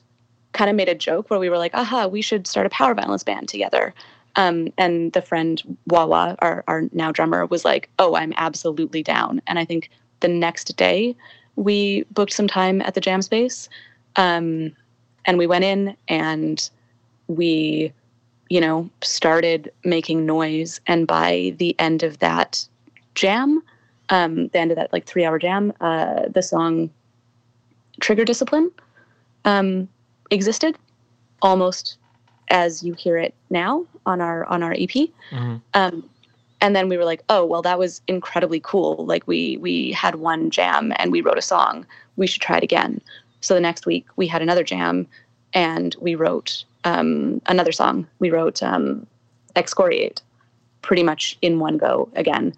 kind of made a joke where we were like, "Aha, we should start a power violence band together." Um, and the friend Wawa, our our now drummer, was like, "Oh, I'm absolutely down." And I think the next day we booked some time at the jam space, um, and we went in and we you know started making noise and by the end of that jam um, the end of that like three hour jam uh, the song trigger discipline um, existed almost as you hear it now on our on our ep Mhm. um, and then we were like oh well that was incredibly cool. Like we we had one jam and we wrote a song. We should try it again. So the next week we had another jam and we wrote um, another song. We wrote um, excoriate pretty much in one go again.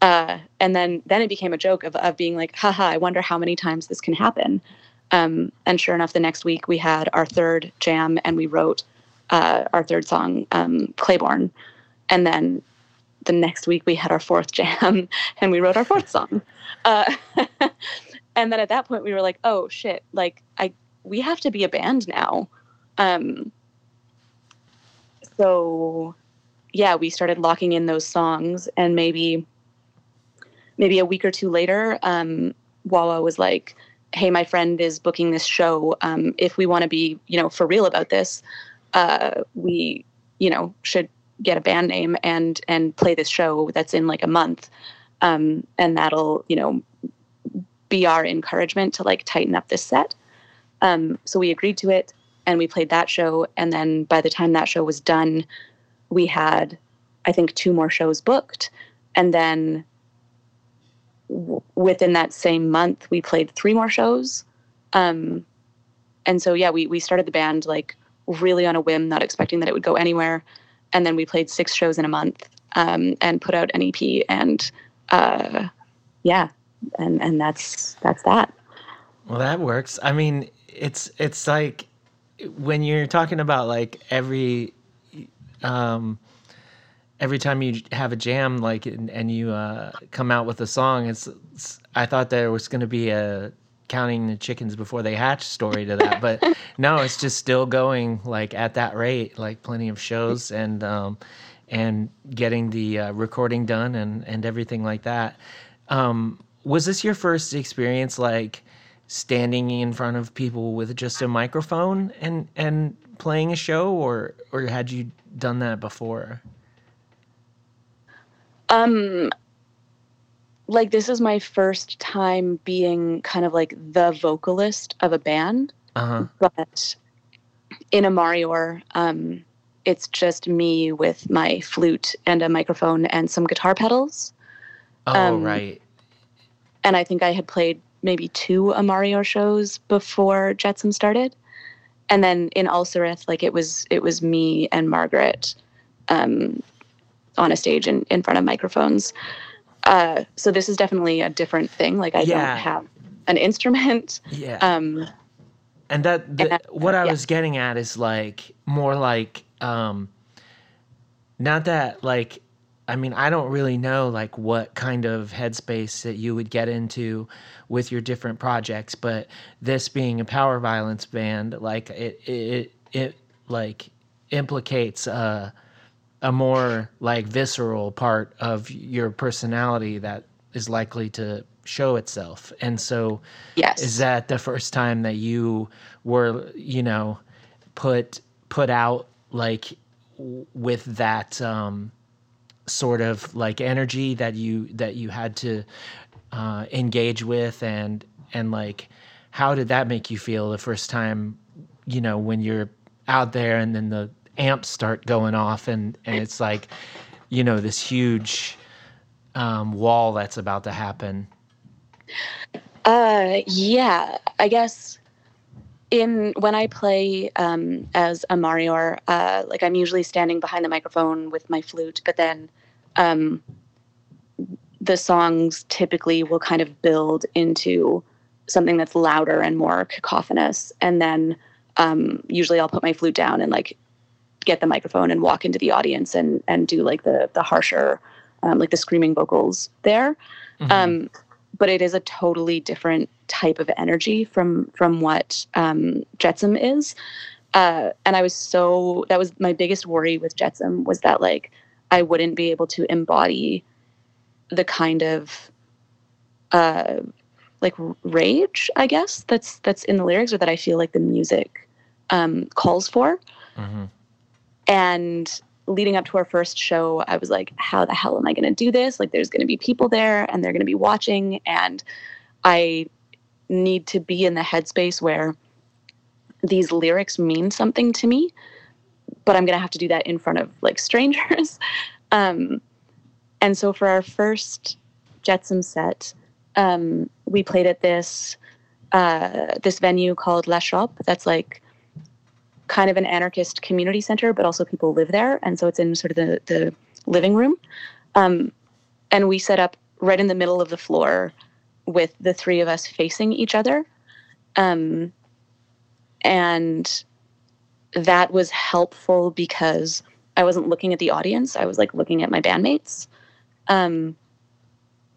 Uh, and then then it became a joke of, of being like haha i wonder how many times this can happen. Um, and sure enough the next week we had our third jam and we wrote uh, our third song um, claiborne. And then the next week we had our fourth *laughs* jam and we wrote our fourth song. Uh, *laughs* and then at that point we were like oh shit like i we have to be a band now. Um, so yeah we started locking in those songs and maybe maybe a week or two later um, wawa was like hey my friend is booking this show. Um, if we want to be you know for real about this uh, we you know should get a band name and and play this show that's in like a month. Um, and that'll you know be our encouragement to like tighten up this set. Um, so we agreed to it and we played that show. And then by the time that show was done we had i think two more shows booked. And then w- within that same month we played three more shows. Um, and so yeah we, we started the band like really on a whim not expecting that it would go anywhere and then we played six shows in a month um, and put out an ep and uh, yeah and and that's that's that Well, that works. I mean, it's it's like when you're talking about like every um every time you have a jam like and, and you uh come out with a song it's, it's I thought there was going to be a counting the chickens before they hatch story to that but *laughs* no it's just still going like at that rate like plenty of shows and um and getting the uh, recording done and and everything like that. Um was this your first experience like standing in front of people with just a microphone and and playing a show or or had you done that before? Um, like this is my first time being kind of like the vocalist of a band, uh-huh but in a Marior, um, it's just me with my flute and a microphone and some guitar pedals. oh Um, right And I think I had played maybe two Amario shows before Jetsam started. And then in Alsarath, like it was it was me and Margaret um, on a stage in, in front of microphones. Uh, so this is definitely a different thing. Like I Yeah. don't have an instrument. yeah Um, and that the, and- what i yeah. was getting at is like more like um not that like i mean i don't really know like what kind of headspace that you would get into with your different projects but this being a power violence band like it it it like implicates uh a more like visceral part of your personality that is likely to show itself and so yes. is that the first time that you were you know put put out like with that um sort of like energy that you that you had to uh engage with and and like how did that make you feel the first time you know when you're out there and then the amps start going off and and it's like you know this huge um wall that's about to happen. Uh, yeah, I guess in when I play um, as a Marior, uh, like I'm usually standing behind the microphone with my flute, but then um, the songs typically will kind of build into something that's louder and more cacophonous, and then um, usually I'll put my flute down and like get the microphone and walk into the audience and and do like the the harsher, um, like the screaming vocals there. Mhm. Um, but it is a totally different type of energy from from what um, Jetsam is. Uh, and I was so that was my biggest worry with Jetsam was that like I wouldn't be able to embody the kind of uh, like rage, I guess that's that's in the lyrics, or that I feel like the music um, calls for. Mhm. And leading up to our first show, I was like, how the hell am I going to do this? Like, there's going to be people there and they're going to be watching. And I need to be in the headspace where these lyrics mean something to me, but I'm going to have to do that in front of like strangers. *laughs* um, and so for our first Jetsam set, um, we played at this uh, this venue called La Shop. That's like kind of an anarchist community center, but also people live there, and so it's in sort of the the living room. Um, and we set up right in the middle of the floor with the three of us facing each other, um, and that was helpful because I wasn't looking at the audience; I was like looking at my bandmates. Um,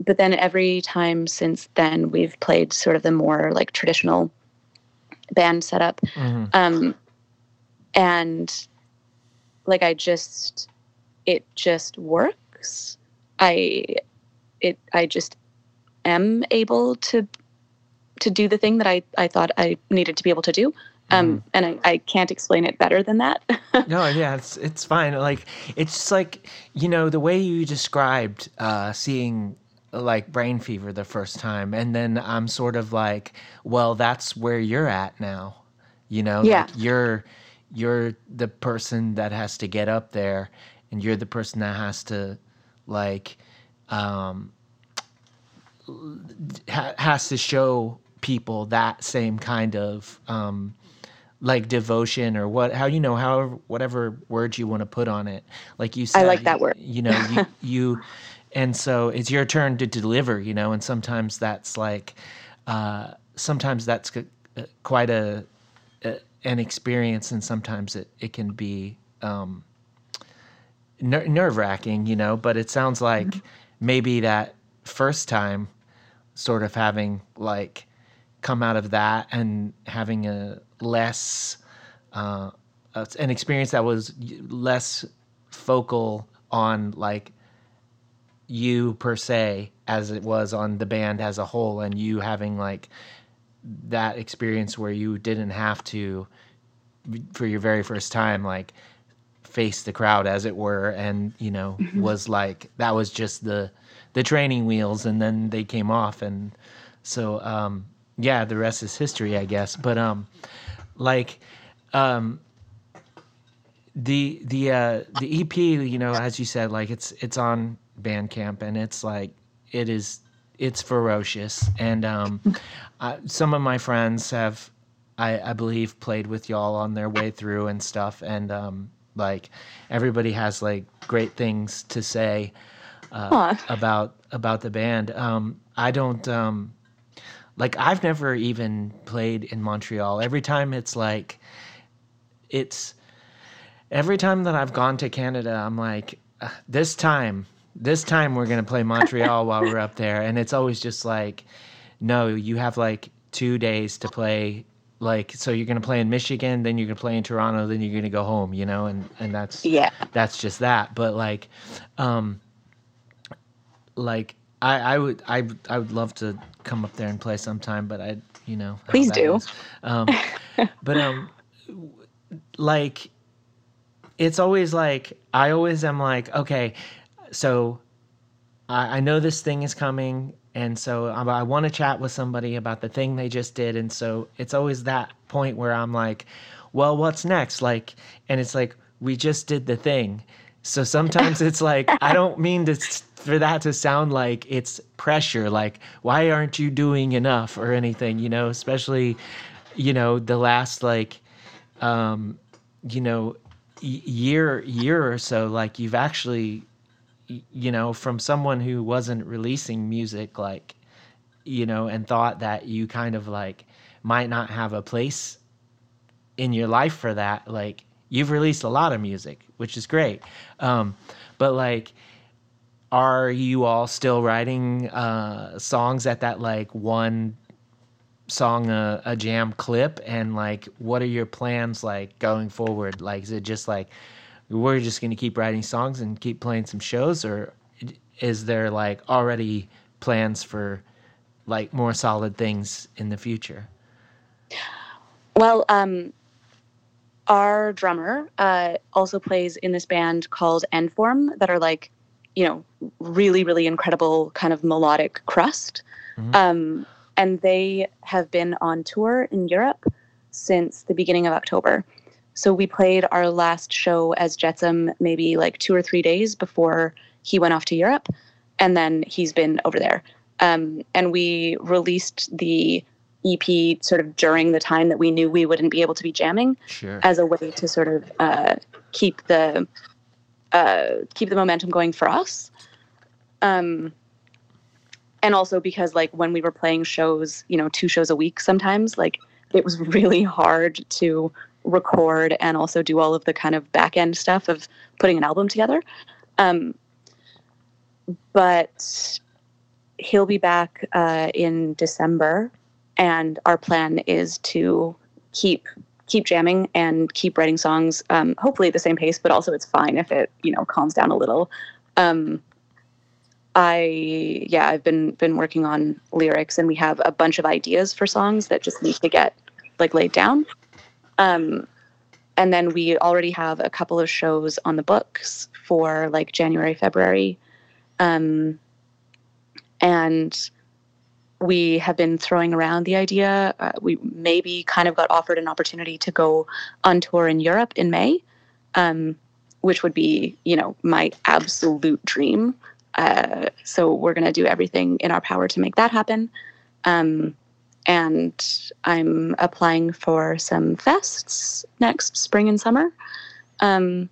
but then every time since then, we've played sort of the more like traditional band setup Mhm. um and like i just it just works i it i just am able to to do the thing that i i thought i needed to be able to do um and i, I can't explain it better than that *laughs* No, yeah, it's it's fine. Like it's just like you know the way you described uh, seeing like brain fever the first time, and then I'm sort of like, well, that's where you're at now. You know, Yeah. like you're you're the person that has to get up there, and you're the person that has to like um, ha- has to show people that same kind of um, like devotion or what how you know however whatever word you want to put on it like you said I like that word. you know you, *laughs* you and so it's your turn to deliver you know and sometimes that's like uh sometimes that's c- uh, quite a an experience and sometimes it it can be um ner- nerve-wracking you know but it sounds like maybe that first time sort of having like come out of that and having a less uh, uh, an experience that was less focal on like you per se as it was on the band as a whole and you having like that experience where you didn't have to for your very first time like face the crowd as it were and you know was like that was just the the training wheels and then they came off and so um yeah the rest is history i guess. But um like um the the uh the ep you know as you said like it's it's on bandcamp and it's like it is it's ferocious. And um I, some of my friends have I, I believe played with y'all on their way through and stuff. And um like everybody has like great things to say uh, about about the band. Um i don't um like i've never even played in montreal. Every time it's like it's every time that i've gone to canada i'm like "Uh, this time this time we're going to play montreal while we're up there and it's always just like no you have like two days to play like so you're going to play in michigan then you're going to play in toronto then you're going to go home you know and and that's yeah. that's just that. But like um like I, I would I I would love to come up there and play sometime, but I you know Please do. Um, but um, like it's always like I always am like okay, so I, I know this thing is coming, and so I, I want to chat with somebody about the thing they just did, and so it's always that point where I'm like, well, what's next? Like, and it's like we just did the thing. So sometimes *laughs* it's like I don't mean to for that to sound like it's pressure. Like, why aren't you doing enough or anything? You know, especially you know, the last like, um, you know, year year or so, like you've actually, you know, from someone who wasn't releasing music, like, you know, and thought that you kind of like might not have a place in your life for that, like you've released a lot of music, which is great. Um, but like, are you all still writing uh, songs at that like one song a, a jam clip? And like, what are your plans like going forward? Like, is it just like we're just gonna keep writing songs and keep playing some shows, or is there like already plans for like more solid things in the future? Well, um, our drummer uh, also plays in this band called Endform that are like, you know, really, really incredible kind of melodic crust. Mhm. Um, and they have been on tour in Europe since the beginning of October. So we played our last show as Jetsam maybe like two or three days before he went off to Europe. And then he's been over there. Um, and we released the EP sort of during the time that we knew we wouldn't be able to be jamming Sure. as a way to sort of uh, keep the uh, keep the momentum going for us. Um, and also because like when we were playing shows, you know, two shows a week sometimes, like it was *laughs* really hard to record and also do all of the kind of back end stuff of putting an album together. Um, but he'll be back uh, in December, and our plan is to keep keep jamming and keep writing songs. Um, hopefully at the same pace, but also it's fine if it you know calms down a little. Um, I yeah, I've been been working on lyrics, and we have a bunch of ideas for songs that just need to get like laid down. Um, and then we already have a couple of shows on the books for like January, February. Um, and we have been throwing around the idea. Uh, we maybe kind of got offered an opportunity to go on tour in Europe in May, um, which would be, you know, my absolute dream. Uh, so we're going to do everything in our power to make that happen. Um, and I'm applying for some fests next spring and summer. Um,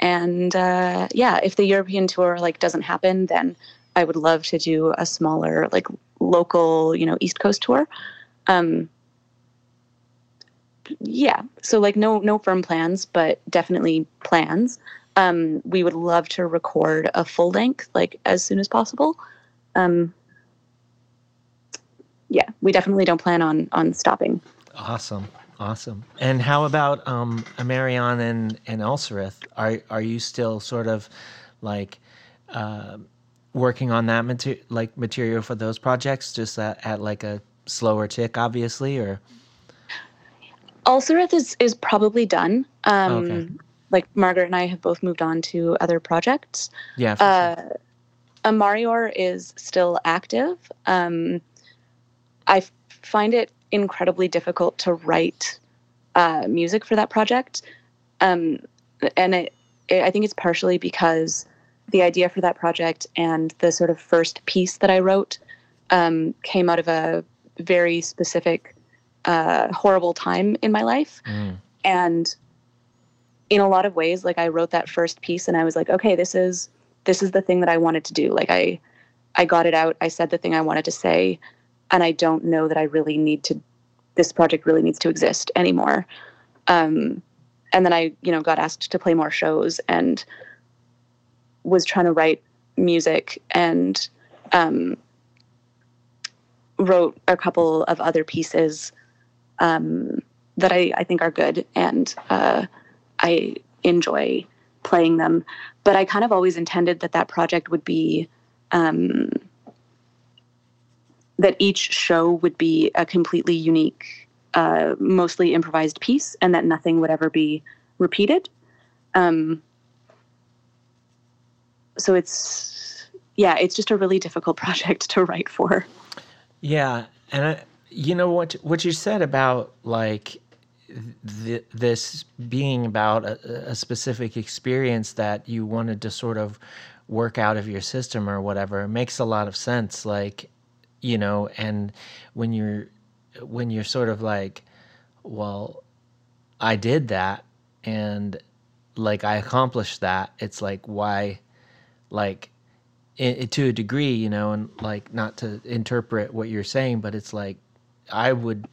and uh, yeah, if the European tour like doesn't happen, then I would love to do a smaller, like local, you know, East Coast tour. Um, yeah, so like no no firm plans, but definitely plans. Um, we would love to record a full length like as soon as possible. Um, yeah, we definitely don't plan on on stopping. Awesome. Awesome. And how about um Amarion and and Alsarath? Are are you still sort of like uh, working on that mater- like material for those projects just at, at like a slower tick obviously or Alsarath is is probably done. Um, Okay. Like Margaret and I have both moved on to other projects. yeah for sure. Uh, Amarior is still active. Um, I find it incredibly difficult to write uh, music for that project, um, and it, it, I think it's partially because the idea for that project and the sort of first piece that I wrote um, came out of a very specific, uh, horrible time in my life, Mm, and in a lot of ways like i wrote that first piece and i was like okay this is this is the thing that i wanted to do. Like i i got it out. I said the thing i wanted to say and i don't know that i really need to this project really needs to exist anymore um and then i you know got asked to play more shows and was trying to write music and um wrote a couple of other pieces um that I, I think are good and uh, I enjoy playing them. But I kind of always intended that that project would be um, that each show would be a completely unique, uh, mostly improvised piece, and that nothing would ever be repeated. Um, so it's yeah, it's just a really difficult *laughs* project to write for. Yeah, and I, you know what what you said about like th- this being about a, a specific experience that you wanted to sort of work out of your system or whatever makes a lot of sense like you know and when you're when you're sort of like well, I did that and like I accomplished that. It's like why, like, i to a degree, you know, and like not to interpret what you're saying, but it's like I would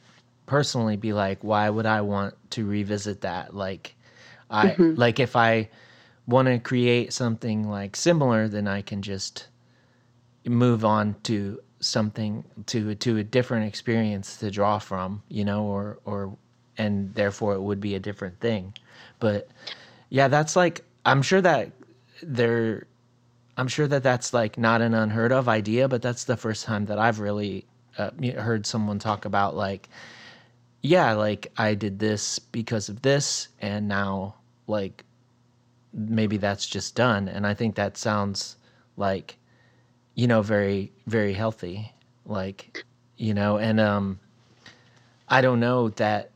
personally be like, why would I want to revisit that? Like, I Mhm. like if I want to create something like similar, then I can just move on to something to to a different experience to draw from, you know, or or and therefore it would be a different thing. But yeah, that's like I'm sure that there I'm sure that that's like not an unheard of idea, but that's the first time that I've really uh, heard someone talk about like yeah, like I did this because of this and now like maybe that's just done and I think that sounds like you know very very healthy like you know and um i don't know that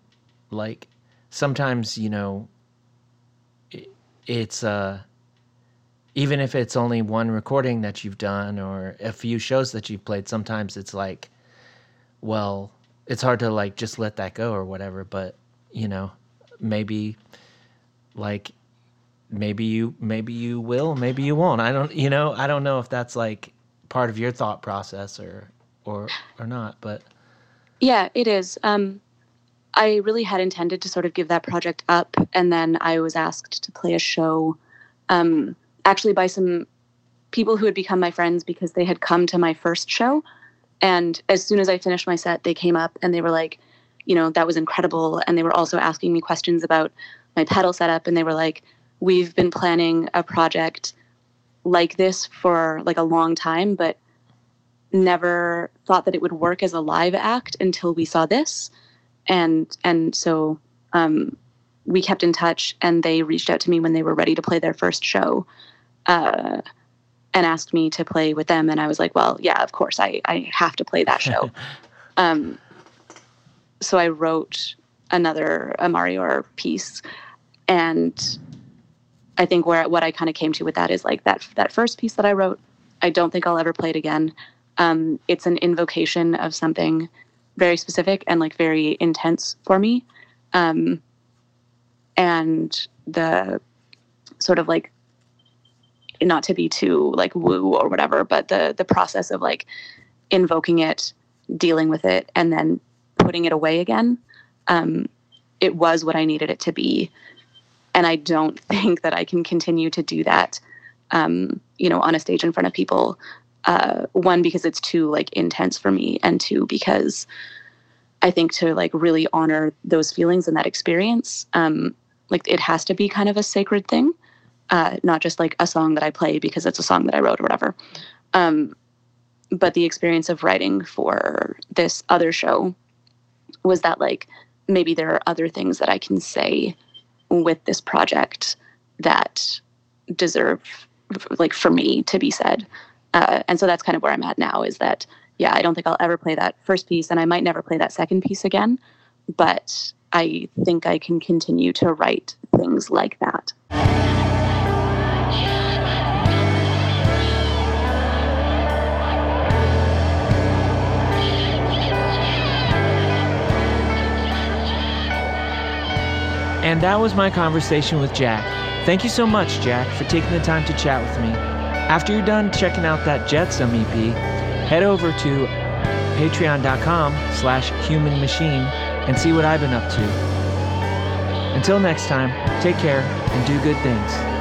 like sometimes you know it, it's uh even if it's only one recording that you've done or a few shows that you've played sometimes it's like well it's hard to like just let that go or whatever but you know maybe like maybe you maybe you will maybe you won't. I don't you know i don't know if that's like part of your thought process or or or not but Yeah, it is. Um, I really had intended to sort of give that project up, and then I was asked to play a show, um, actually by some people who had become my friends because they had come to my first show. And as soon as I finished my set, they came up and they were like, you know, that was incredible. And they were also asking me questions about my pedal setup. And they were like, we've been planning a project like this for like a long time, but never thought that it would work as a live act until we saw this. And and so um, we kept in touch and they reached out to me when they were ready to play their first show uh, and asked me to play with them. And i was like well yeah of course i, I have to play that show. *laughs* Um, so i wrote another a mario piece and i think where what i kind of came to with that is like that that first piece that i wrote i don't think i'll ever play it again. Um, it's an invocation of something very specific and like very intense for me. Um, and the sort of like not to be too like woo or whatever but the the process of like invoking it dealing with it and then putting it away again um, it was what i needed it to be and i don't *laughs* think that i can continue to do that um, you know on a stage in front of people uh, one because it's too like intense for me and two because i think to like really honor those feelings and that experience um, like it has to be kind of a sacred thing uh, not just like a song that i play because it's a song that i wrote or whatever. Um, but the experience of writing for this other show was that like maybe there are other things that i can say with this project that deserve like for me to be said. Uh, and so that's kind of where i'm at now is that yeah i don't think i'll ever play that first piece and i might never play that second piece again but i think i can continue to write things like that And that was my conversation with Jack. Thank you so much, Jack, for taking the time to chat with me. After you're done checking out that Jetsam EP, head over to patreon.com slash human machine and see what I've been up to. Until next time, take care and do good things.